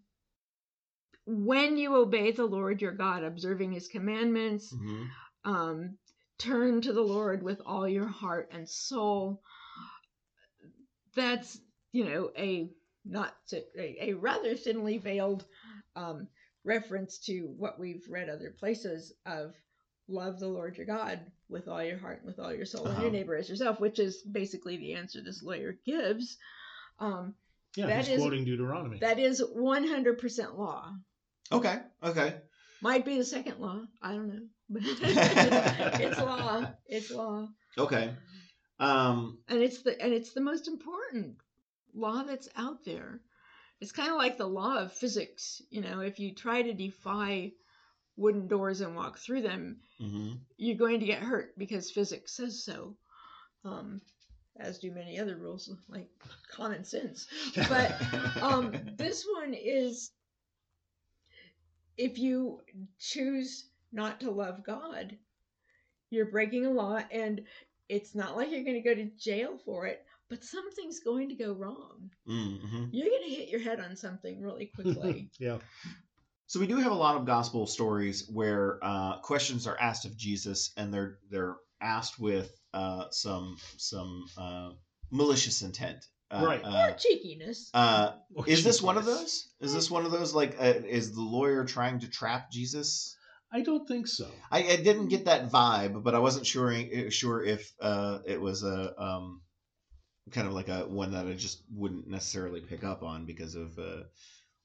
when you obey the Lord your God, observing His commandments, Mhm. um, turn to the Lord with all your heart and soul. That's you know a not a, a rather thinly veiled um, reference to what we've read other places of love the Lord your God with all your heart and with all your soul and Uh-huh. your neighbor as yourself, which is basically the answer this lawyer gives. Um, Yeah. that is- quoting Deuteronomy. that is 100% law. Okay. Okay. Might be the second law. I don't know. But <laughs> it's <laughs> law. It's law. Okay. Um, and it's the and it's the most important law that's out there it's kind of like the law of physics you know if you try to defy wooden doors and walk through them mhm. you're going to get hurt because physics says so um, as do many other rules like common sense <laughs> but um, this one is if you choose not to love God, you're breaking a law, and it's not like you're going to go to jail for it, but something's going to go wrong. Mhm. You're going to hit your head on something really quickly. <laughs> yeah. So we do have a lot of gospel stories where uh, questions are asked of Jesus, and they're they're asked with uh, some some uh, malicious intent. Uh, Right. Uh, or cheekiness. uh, Or is this one of those? Is this one of those? Like, uh, is the lawyer trying to trap Jesus? I don't think so. I, I didn't get that vibe, but I wasn't sure sure if uh, it was a um, kind of like a one that I just wouldn't necessarily pick up on because of uh,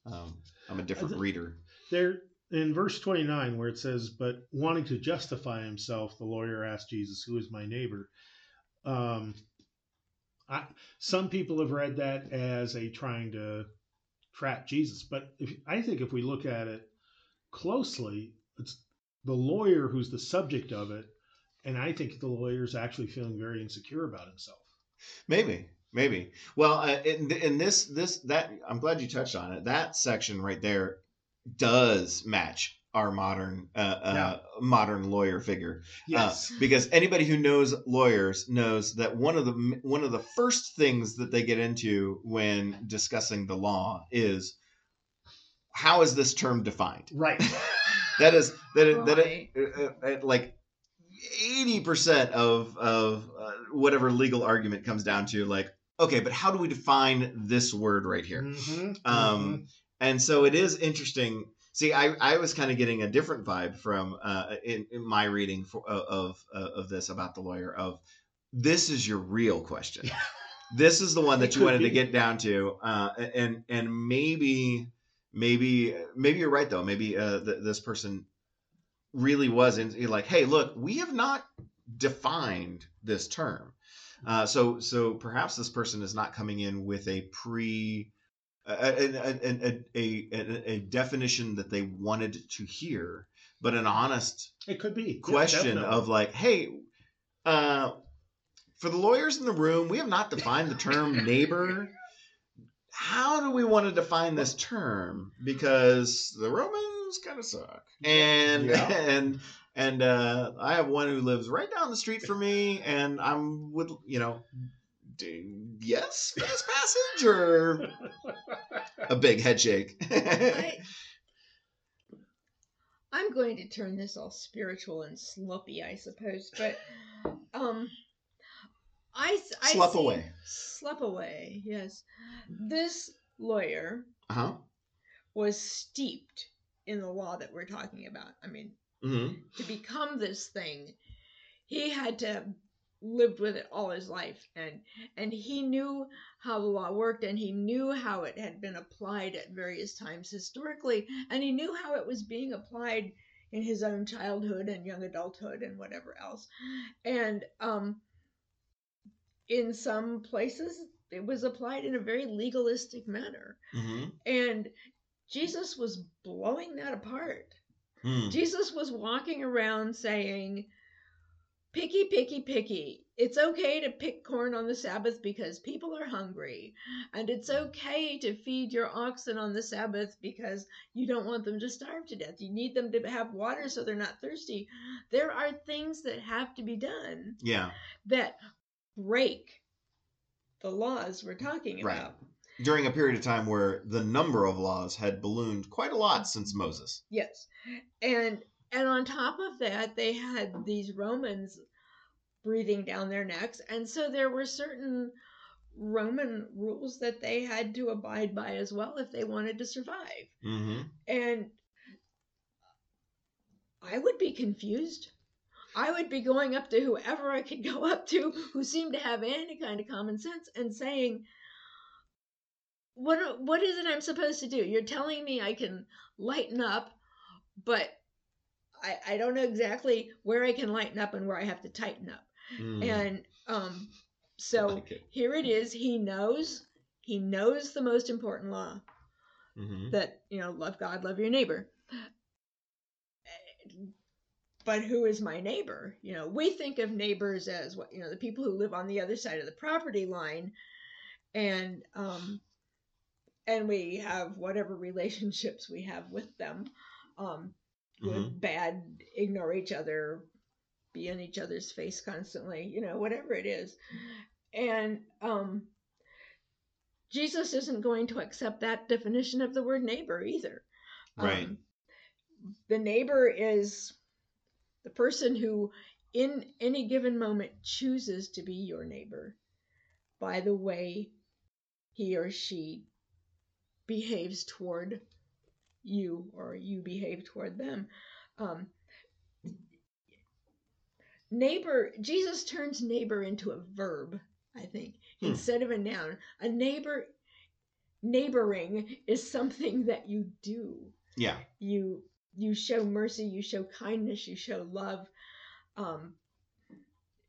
um, I'm a different th- reader. There in verse 29 where it says, "But wanting to justify himself, the lawyer asked Jesus, "Who is my neighbor?" Um, I, some people have read that as a trying to trap Jesus, but if, I think if we look at it closely, it's the lawyer who's the subject of it, and I think the lawyer is actually feeling very insecure about himself. Maybe, maybe. Well, uh, in this this that I'm glad you touched on it. That section right there does match our modern uh, uh, modern lawyer figure. Yes, Uh, because anybody who knows lawyers knows that one of the one of the first things that they get into when discussing the law is how is this term defined? right. <laughs> That is that it, that it, uh, uh, like eighty percent of of uh, whatever legal argument comes down to like okay, but how do we define this word right here? Mhm, Um, and so it is interesting. See, I, I was kind of getting a different vibe from uh, in, in my reading for, of of of this about the lawyer. Of this is your real question. this is the one <laughs> that you wanted to get down to, uh, and and maybe maybe maybe you're right though. Maybe uh, th- this person really was in like, hey, look, we have not defined this term. Uh, so so perhaps this person is not coming in with a pre a, a, a, a, a, a definition that they wanted to hear, but an honest It could be question definitely. of like, hey, uh, for the lawyers in the room, we have not defined the term <laughs> neighbor. how do we want to define this term? Because the Romans kind of suck, and Yeah. <laughs> and and uh, I have one who lives right down the street from me, and I'm would you know, yes for this passage or a big head shake. I, I'm going to turn this all spiritual and sloppy, I suppose, but um, I, see- away. Slop away. Yes, this lawyer Uh huh. was steeped in the law that we're talking about. I mean, hmm to become this thing, he had to lived with it all his life, and and he knew how the law worked, and he knew how it had been applied at various times historically, and he knew how it was being applied in his own childhood and young adulthood and whatever else, and um, in some places it was applied in a very legalistic manner, hmm and Jesus was blowing that apart. Hmm. Jesus was walking around saying, Picky, picky, picky. It's okay to pick corn on the Sabbath because people are hungry. And it's okay to feed your oxen on the Sabbath because you don't want them to starve to death. You need them to have water so they're not thirsty. There are things that have to be done Yeah. that break the laws we're talking Right. about. During a period of time where the number of laws had ballooned quite a lot since Moses. Yes. And and on top of that, they had these Romans breathing down their necks, and so there were certain Roman rules that they had to abide by as well if they wanted to survive. hmm And I would be confused. I would be going up to whoever I could go <laughs> up to who seemed to have any kind of common sense and saying, "What what is it I'm supposed to do? You're telling me I can lighten up, but I I don't know exactly where I can lighten up and where I have to tighten up." And um so like it. here it is. He knows he knows the most important law hmm that you know love god love your neighbor but who is my neighbor you know we think of neighbors as what you know the people who live on the other side of the property line and um and we have whatever relationships we have with them um good Mhm. bad ignore each other be in each other's face constantly you know whatever it is. And um jesus isn't going to accept that definition of the word neighbor either. Right. Um, the neighbor is the person who in any given moment chooses to be your neighbor by the way he or she behaves toward you or you behave toward them. Um, neighbor jesus turns neighbor into a verb i think Hmm. instead of a noun a neighbor neighboring is something that you do Yeah. you you show mercy you show kindness you show love um,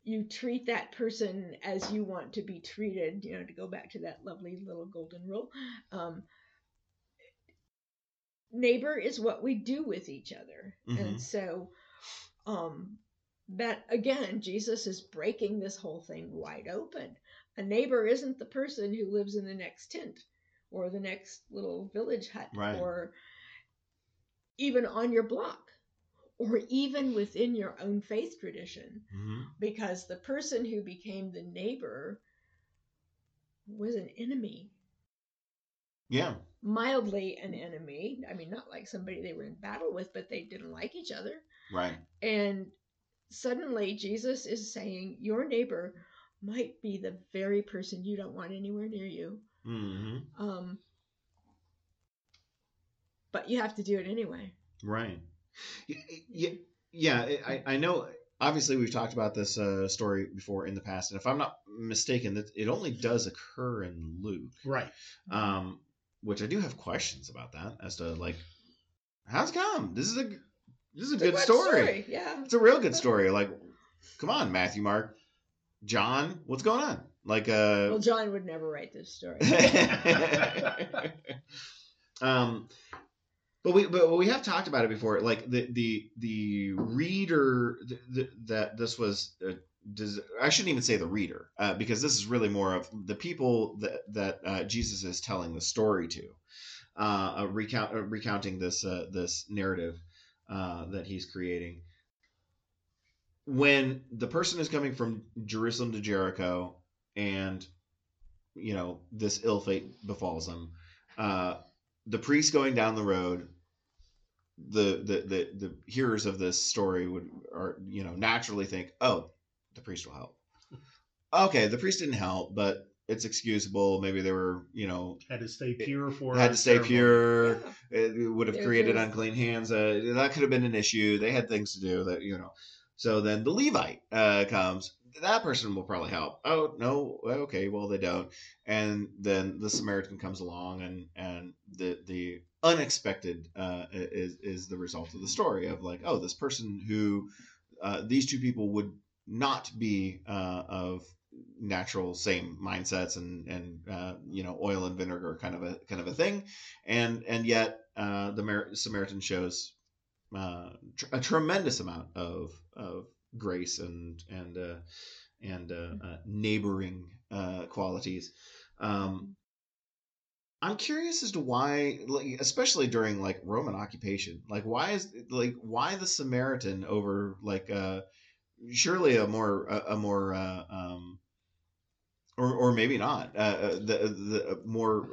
you treat that person as you want to be treated you know to go back to that lovely little golden rule um, neighbor is what we do with each other Mhm. and so um, that again jesus is breaking this whole thing wide open a neighbor isn't the person who lives in the next tent or the next little village hut Right. or even on your block or even within your own faith tradition hmm because the person who became the neighbor was an enemy Yeah. mildly an enemy i mean not like somebody they were in battle with but they didn't like each other Right. and suddenly jesus is saying your neighbor might be the very person you don't want anywhere near you hmm um but you have to do it anyway Right. Yeah. Yeah. I, I know. Obviously, we've talked about this uh, story before in the past, and if I'm not mistaken, that it only does occur in Luke, Right. um, which I do have questions about that as to like, how's it come? This is a this is a It's good good story. yeah It's a real good story. Like, come on, Matthew, Mark, John, what's going on? Like, uh, well john would never write this story <laughs> um, but we but we have talked about it before. Like the the the reader th- th- that this was uh, does I shouldn't even say the reader uh, because this is really more of the people that that uh, Jesus is telling the story to, uh, recount uh, recounting this uh, this narrative uh, that he's creating. When the person is coming from Jerusalem to Jericho, and you know this ill fate befalls them, uh, the priest going down the road the, the the the hearers of this story would are you know naturally think oh the priest will help <laughs> okay the priest didn't help but it's excusable. Maybe they were you know Had to stay pure for had to stay ceremony. pure. Yeah. it would have There- created there's- unclean hands. Uh, that could have been an issue. They had things to do that you know. So then the levite uh, comes. That person will probably help. Oh no. Okay well they don't. And then the samaritan comes along and and the the unexpected uh, is is the result of the story of like oh this person who uh, these two people would not be uh, of natural same mindsets and and uh, you know oil and vinegar kind of a kind of a thing and and yet uh, the Mar- Samaritan shows uh, tr- a tremendous amount of of grace and and uh, and uh, uh, neighboring uh, qualities. Um, I'm curious as to why, like, especially during like Roman occupation, like why is like why the Samaritan over like uh, surely a more a, a more uh, um, or or maybe not uh, uh, the the more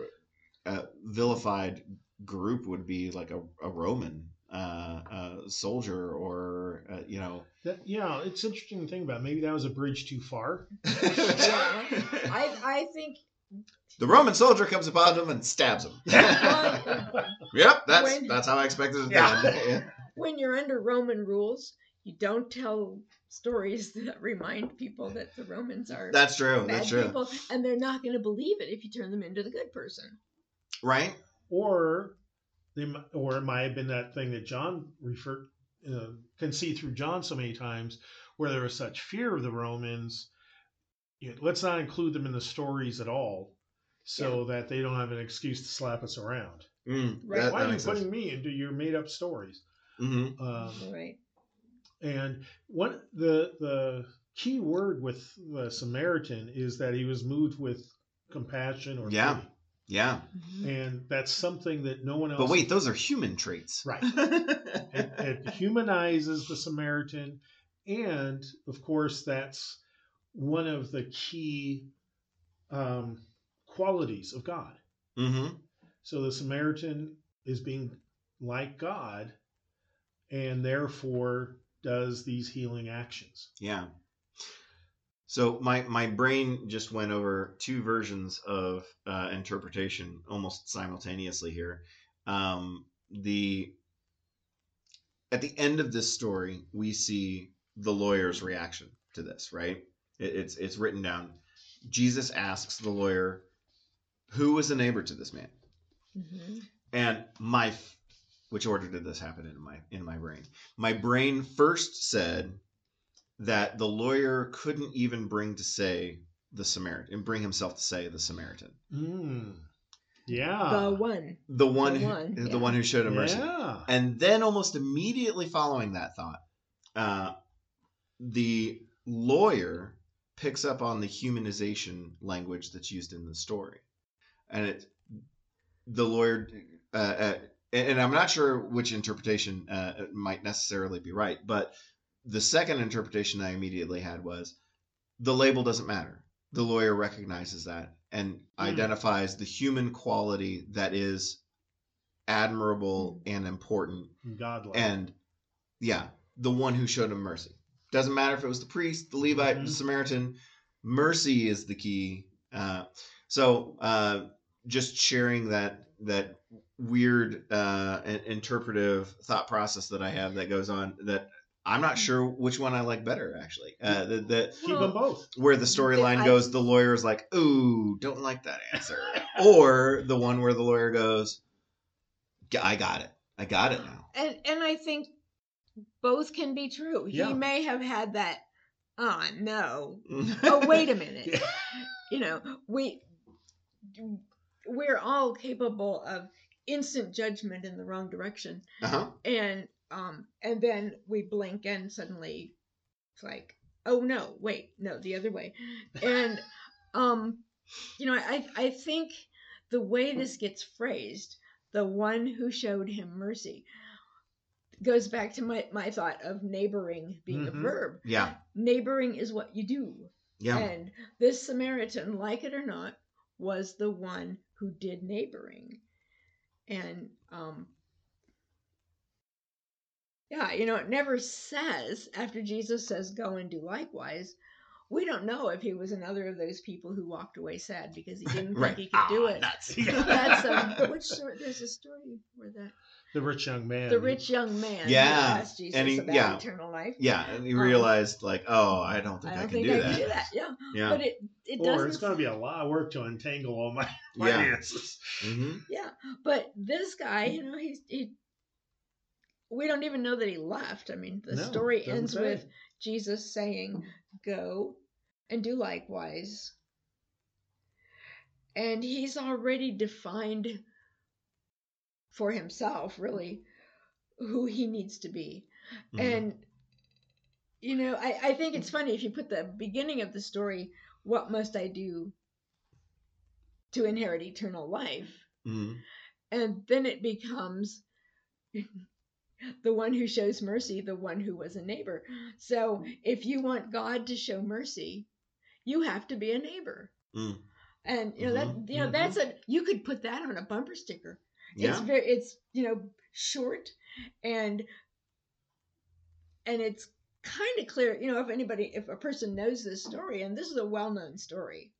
uh, vilified group would be like a, a Roman uh, uh, soldier or uh, you know That, yeah, it's interesting to think about. Maybe that was a bridge too far. <laughs> I I think the Roman soldier comes upon him and stabs him. <laughs> Yep, that's when- that's how I expected it to Yeah. end. when you're under Roman rules, you don't tell stories <laughs> that remind people that the Romans are That's true. bad That's true. people, and they're not going to believe it if you turn them into the good person. Right? or they or it might have been that thing that John referred uh, can see through John so many times where there was such fear of the Romans. You know, let's not include them in the stories at all, so that they don't have an excuse to slap us around. Mm, Right. that- Why that are you makes sense. putting me into your made up stories? Mhm. Um, right. And one the the key word with the Samaritan is that he was moved with compassion or Yeah. pity. Yeah. and that's something that no one else. But wait, those are human traits. right? <laughs> It, it humanizes the Samaritan, and of course, that's one of the key um, qualities of God. hmm So the Samaritan is being like God, and therefore does these healing actions. Yeah. So my my brain just went over two versions of uh, interpretation almost simultaneously here. Um, the at the end of this story, we see the lawyer's reaction to this. Right? It, it's it's written down. Jesus asks the lawyer, "Who was a neighbor to this man?" hmm And my, f- which order did this happen in my in my brain? My brain first said that the lawyer couldn't even bring to say the Samaritan and bring himself to say the Samaritan, Mm. Yeah. The one. the one, The who, one, the yeah. one who showed him mercy. Yeah. And then almost immediately following that thought, uh, the lawyer picks up on the humanization language that's used in the story, and it the lawyer uh, uh, and and I'm not sure which interpretation uh, might necessarily be right, but the second interpretation I immediately had was the label doesn't matter. The lawyer recognizes that and Hmm. identifies the human quality that is admirable and important Godlike. and yeah, the one who showed him mercy. Doesn't matter if it was the priest, the Levite, Mhm. the Samaritan. Mercy is the key. Uh, so uh, just sharing that that weird uh, interpretive thought process that I have that goes on that I'm not sure which one I like better actually. Uh, that, that Keep them both. where the storyline goes, the lawyer is like, "Ooh, don't like that answer," or the one where the lawyer goes, "I got it, I got it now." And and I think both can be true. Yeah. He may have had that. Oh no! <laughs> Oh wait a minute. <laughs> Yeah. You know we we're all capable of instant judgment in the wrong direction, uh huh. and um and then we blink and suddenly it's like oh no, wait, no, the other way. And <laughs> um, you know, I I think the way this gets phrased, the one who showed him mercy, goes back to my my thought of neighboring being Mhm. a verb. Yeah. Neighboring is what you do. Yeah. And this Samaritan, like it or not, was the one who did neighboring. And um yeah, you know, it never says after Jesus says go and do likewise. We don't know if he was another of those people who walked away sad because he <laughs> didn't Right. think he could do Ah, it. nuts. <laughs> That's um which story there's a story where that The rich young man. the rich young man Yeah, asked Jesus and he- about yeah. eternal life. Yeah, and you Um, realized like, oh, I don't think I I, don't can think do I that. can do that. Yeah. Yeah. But it it Or doesn't it's going to be a lot of work to untangle all my <laughs> Yeah. finances. hmm Yeah, but this guy, you know, he's he. We don't even know that he left. I mean, the No, story ends say. with Jesus saying, "Go and do likewise." And he's already defined for himself, really, who he needs to be. Mhm. And you know, I, I think it's funny if you put the beginning of the story, what must I do to inherit eternal life? Mhm. And then it becomes <laughs> the one who shows mercy, the one who was a neighbor. So if you want God to show mercy, you have to be a neighbor. Mm. And you know that Mhm, you know mhm. that's a you could put that on a bumper sticker. It's very it's you know short and and it's kind of clear, you know, if anybody if a person knows this story and this is a well-known story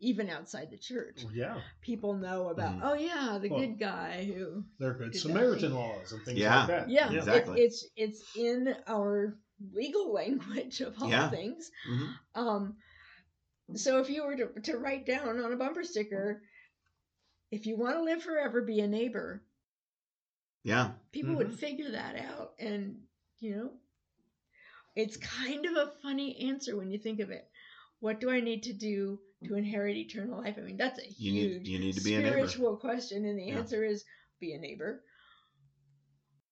even outside the church. Yeah, People know about, Mhm. oh yeah, the Well, good guy who they're good Did that Samaritan thing. laws and things Yeah. like that. yeah, Yeah. it- Exactly. it's it's in our legal <laughs> language of all Yeah. things. Mhm. Um, so if you were to, to write down on a bumper sticker, if you want to live forever, be a neighbor, Yeah. people would Mhm. figure that out. And, you know, it's kind of a funny answer when you think of it. What do I need to do to inherit eternal life? I mean, that's a You huge need you need to be a neighbor. spiritual question, and the Yeah. answer is be a neighbor.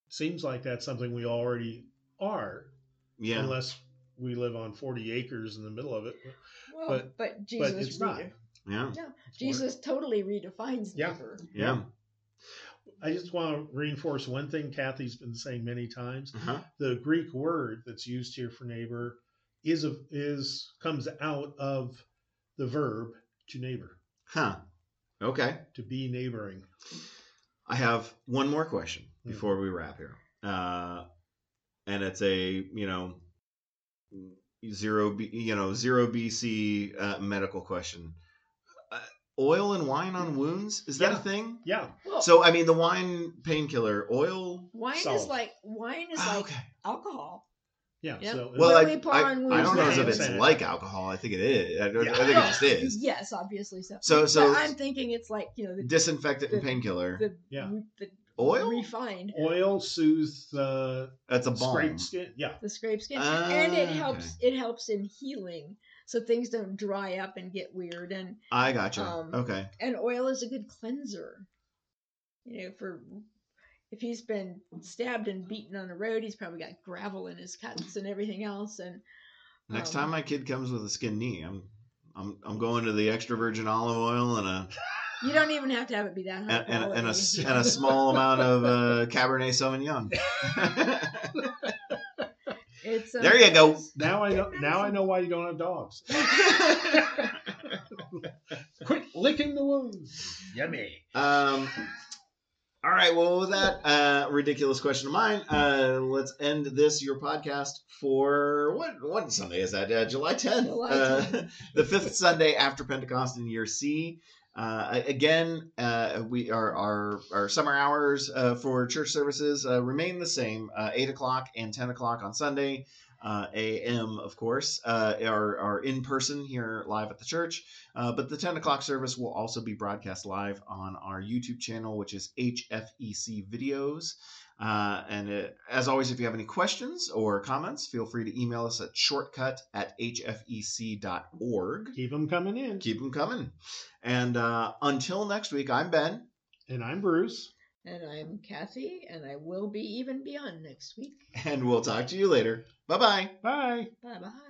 Seems like that's something we already are, Yeah. unless we live on 40 acres in the middle of it. Well, But- but, Jesus, but it's not. Rede- Yeah. It's more- Jesus totally redefines Yeah. neighbor. Yeah. I just want to reinforce one thing Kathy's been saying many times. Uh-huh. The Greek word that's used here for neighbor is a, is comes out of the verb to neighbor, Huh. Okay. to be neighboring. I have one more question Hmm. before we wrap here. Uh, and it's a, you know, zero B, you know, zero BC uh, medical question. Uh, oil and wine on wounds is that Yeah. a thing? Yeah, Well, So I mean, the wine painkiller, oil. wine is Salt. like wine is Ah, like okay. alcohol. yeah. Yep. So Well, What I, we pour I, on I don't know if it's Saying like alcohol. I think it is. I, don't, Yeah. I think it just is. <laughs> Yes, obviously so. So- so- But I'm thinking it's like you know the Disinfectant and The- painkiller. the, Yeah. the Oil? refined oil soothes the That's a balm. scraped skin. Yeah, the scrape skin, Ah, and it okay. helps. It helps in healing, so things don't dry up and get weird. And I gotcha. Um, okay. and oil is a good cleanser. You know, for if he's been stabbed and beaten on the road, he's probably got gravel in his cuts and everything else. And Next um, time my kid comes with a skin knee, I'm I'm I'm going to the extra virgin olive oil and a <laughs> you don't even have to have it be that high and, and, and a and a <laughs> small amount of uh, Cabernet Sauvignon. <laughs> It's um, There you go. now I know. Now I know why you don't have dogs. <laughs> Quit licking the wounds. Yummy. um. All right. Well, with that uh, ridiculous question of mine, uh, let's end this your podcast for what what Sunday is that? Uh, July tenth, uh, 10th. <laughs> the fifth Sunday after Pentecost in year C. Uh, again, uh, we our, our our summer hours uh, for church services uh, remain the same: uh, eight o'clock and ten o'clock on Sunday. Uh, a.m. of course uh, are are in person here live at the church, uh, but the ten o'clock service will also be broadcast live on our YouTube channel, which is HFEC Videos. Uh, and uh, as always, if you have any questions or comments, feel free to email us at shortcut at hfec.org. Keep them coming in. Keep them coming. And uh, until next week, I'm Ben, And I'm Bruce. And I'm Kathy, and I will be even beyond next week. and we'll talk to you later. Bye bye. Bye. Bye bye.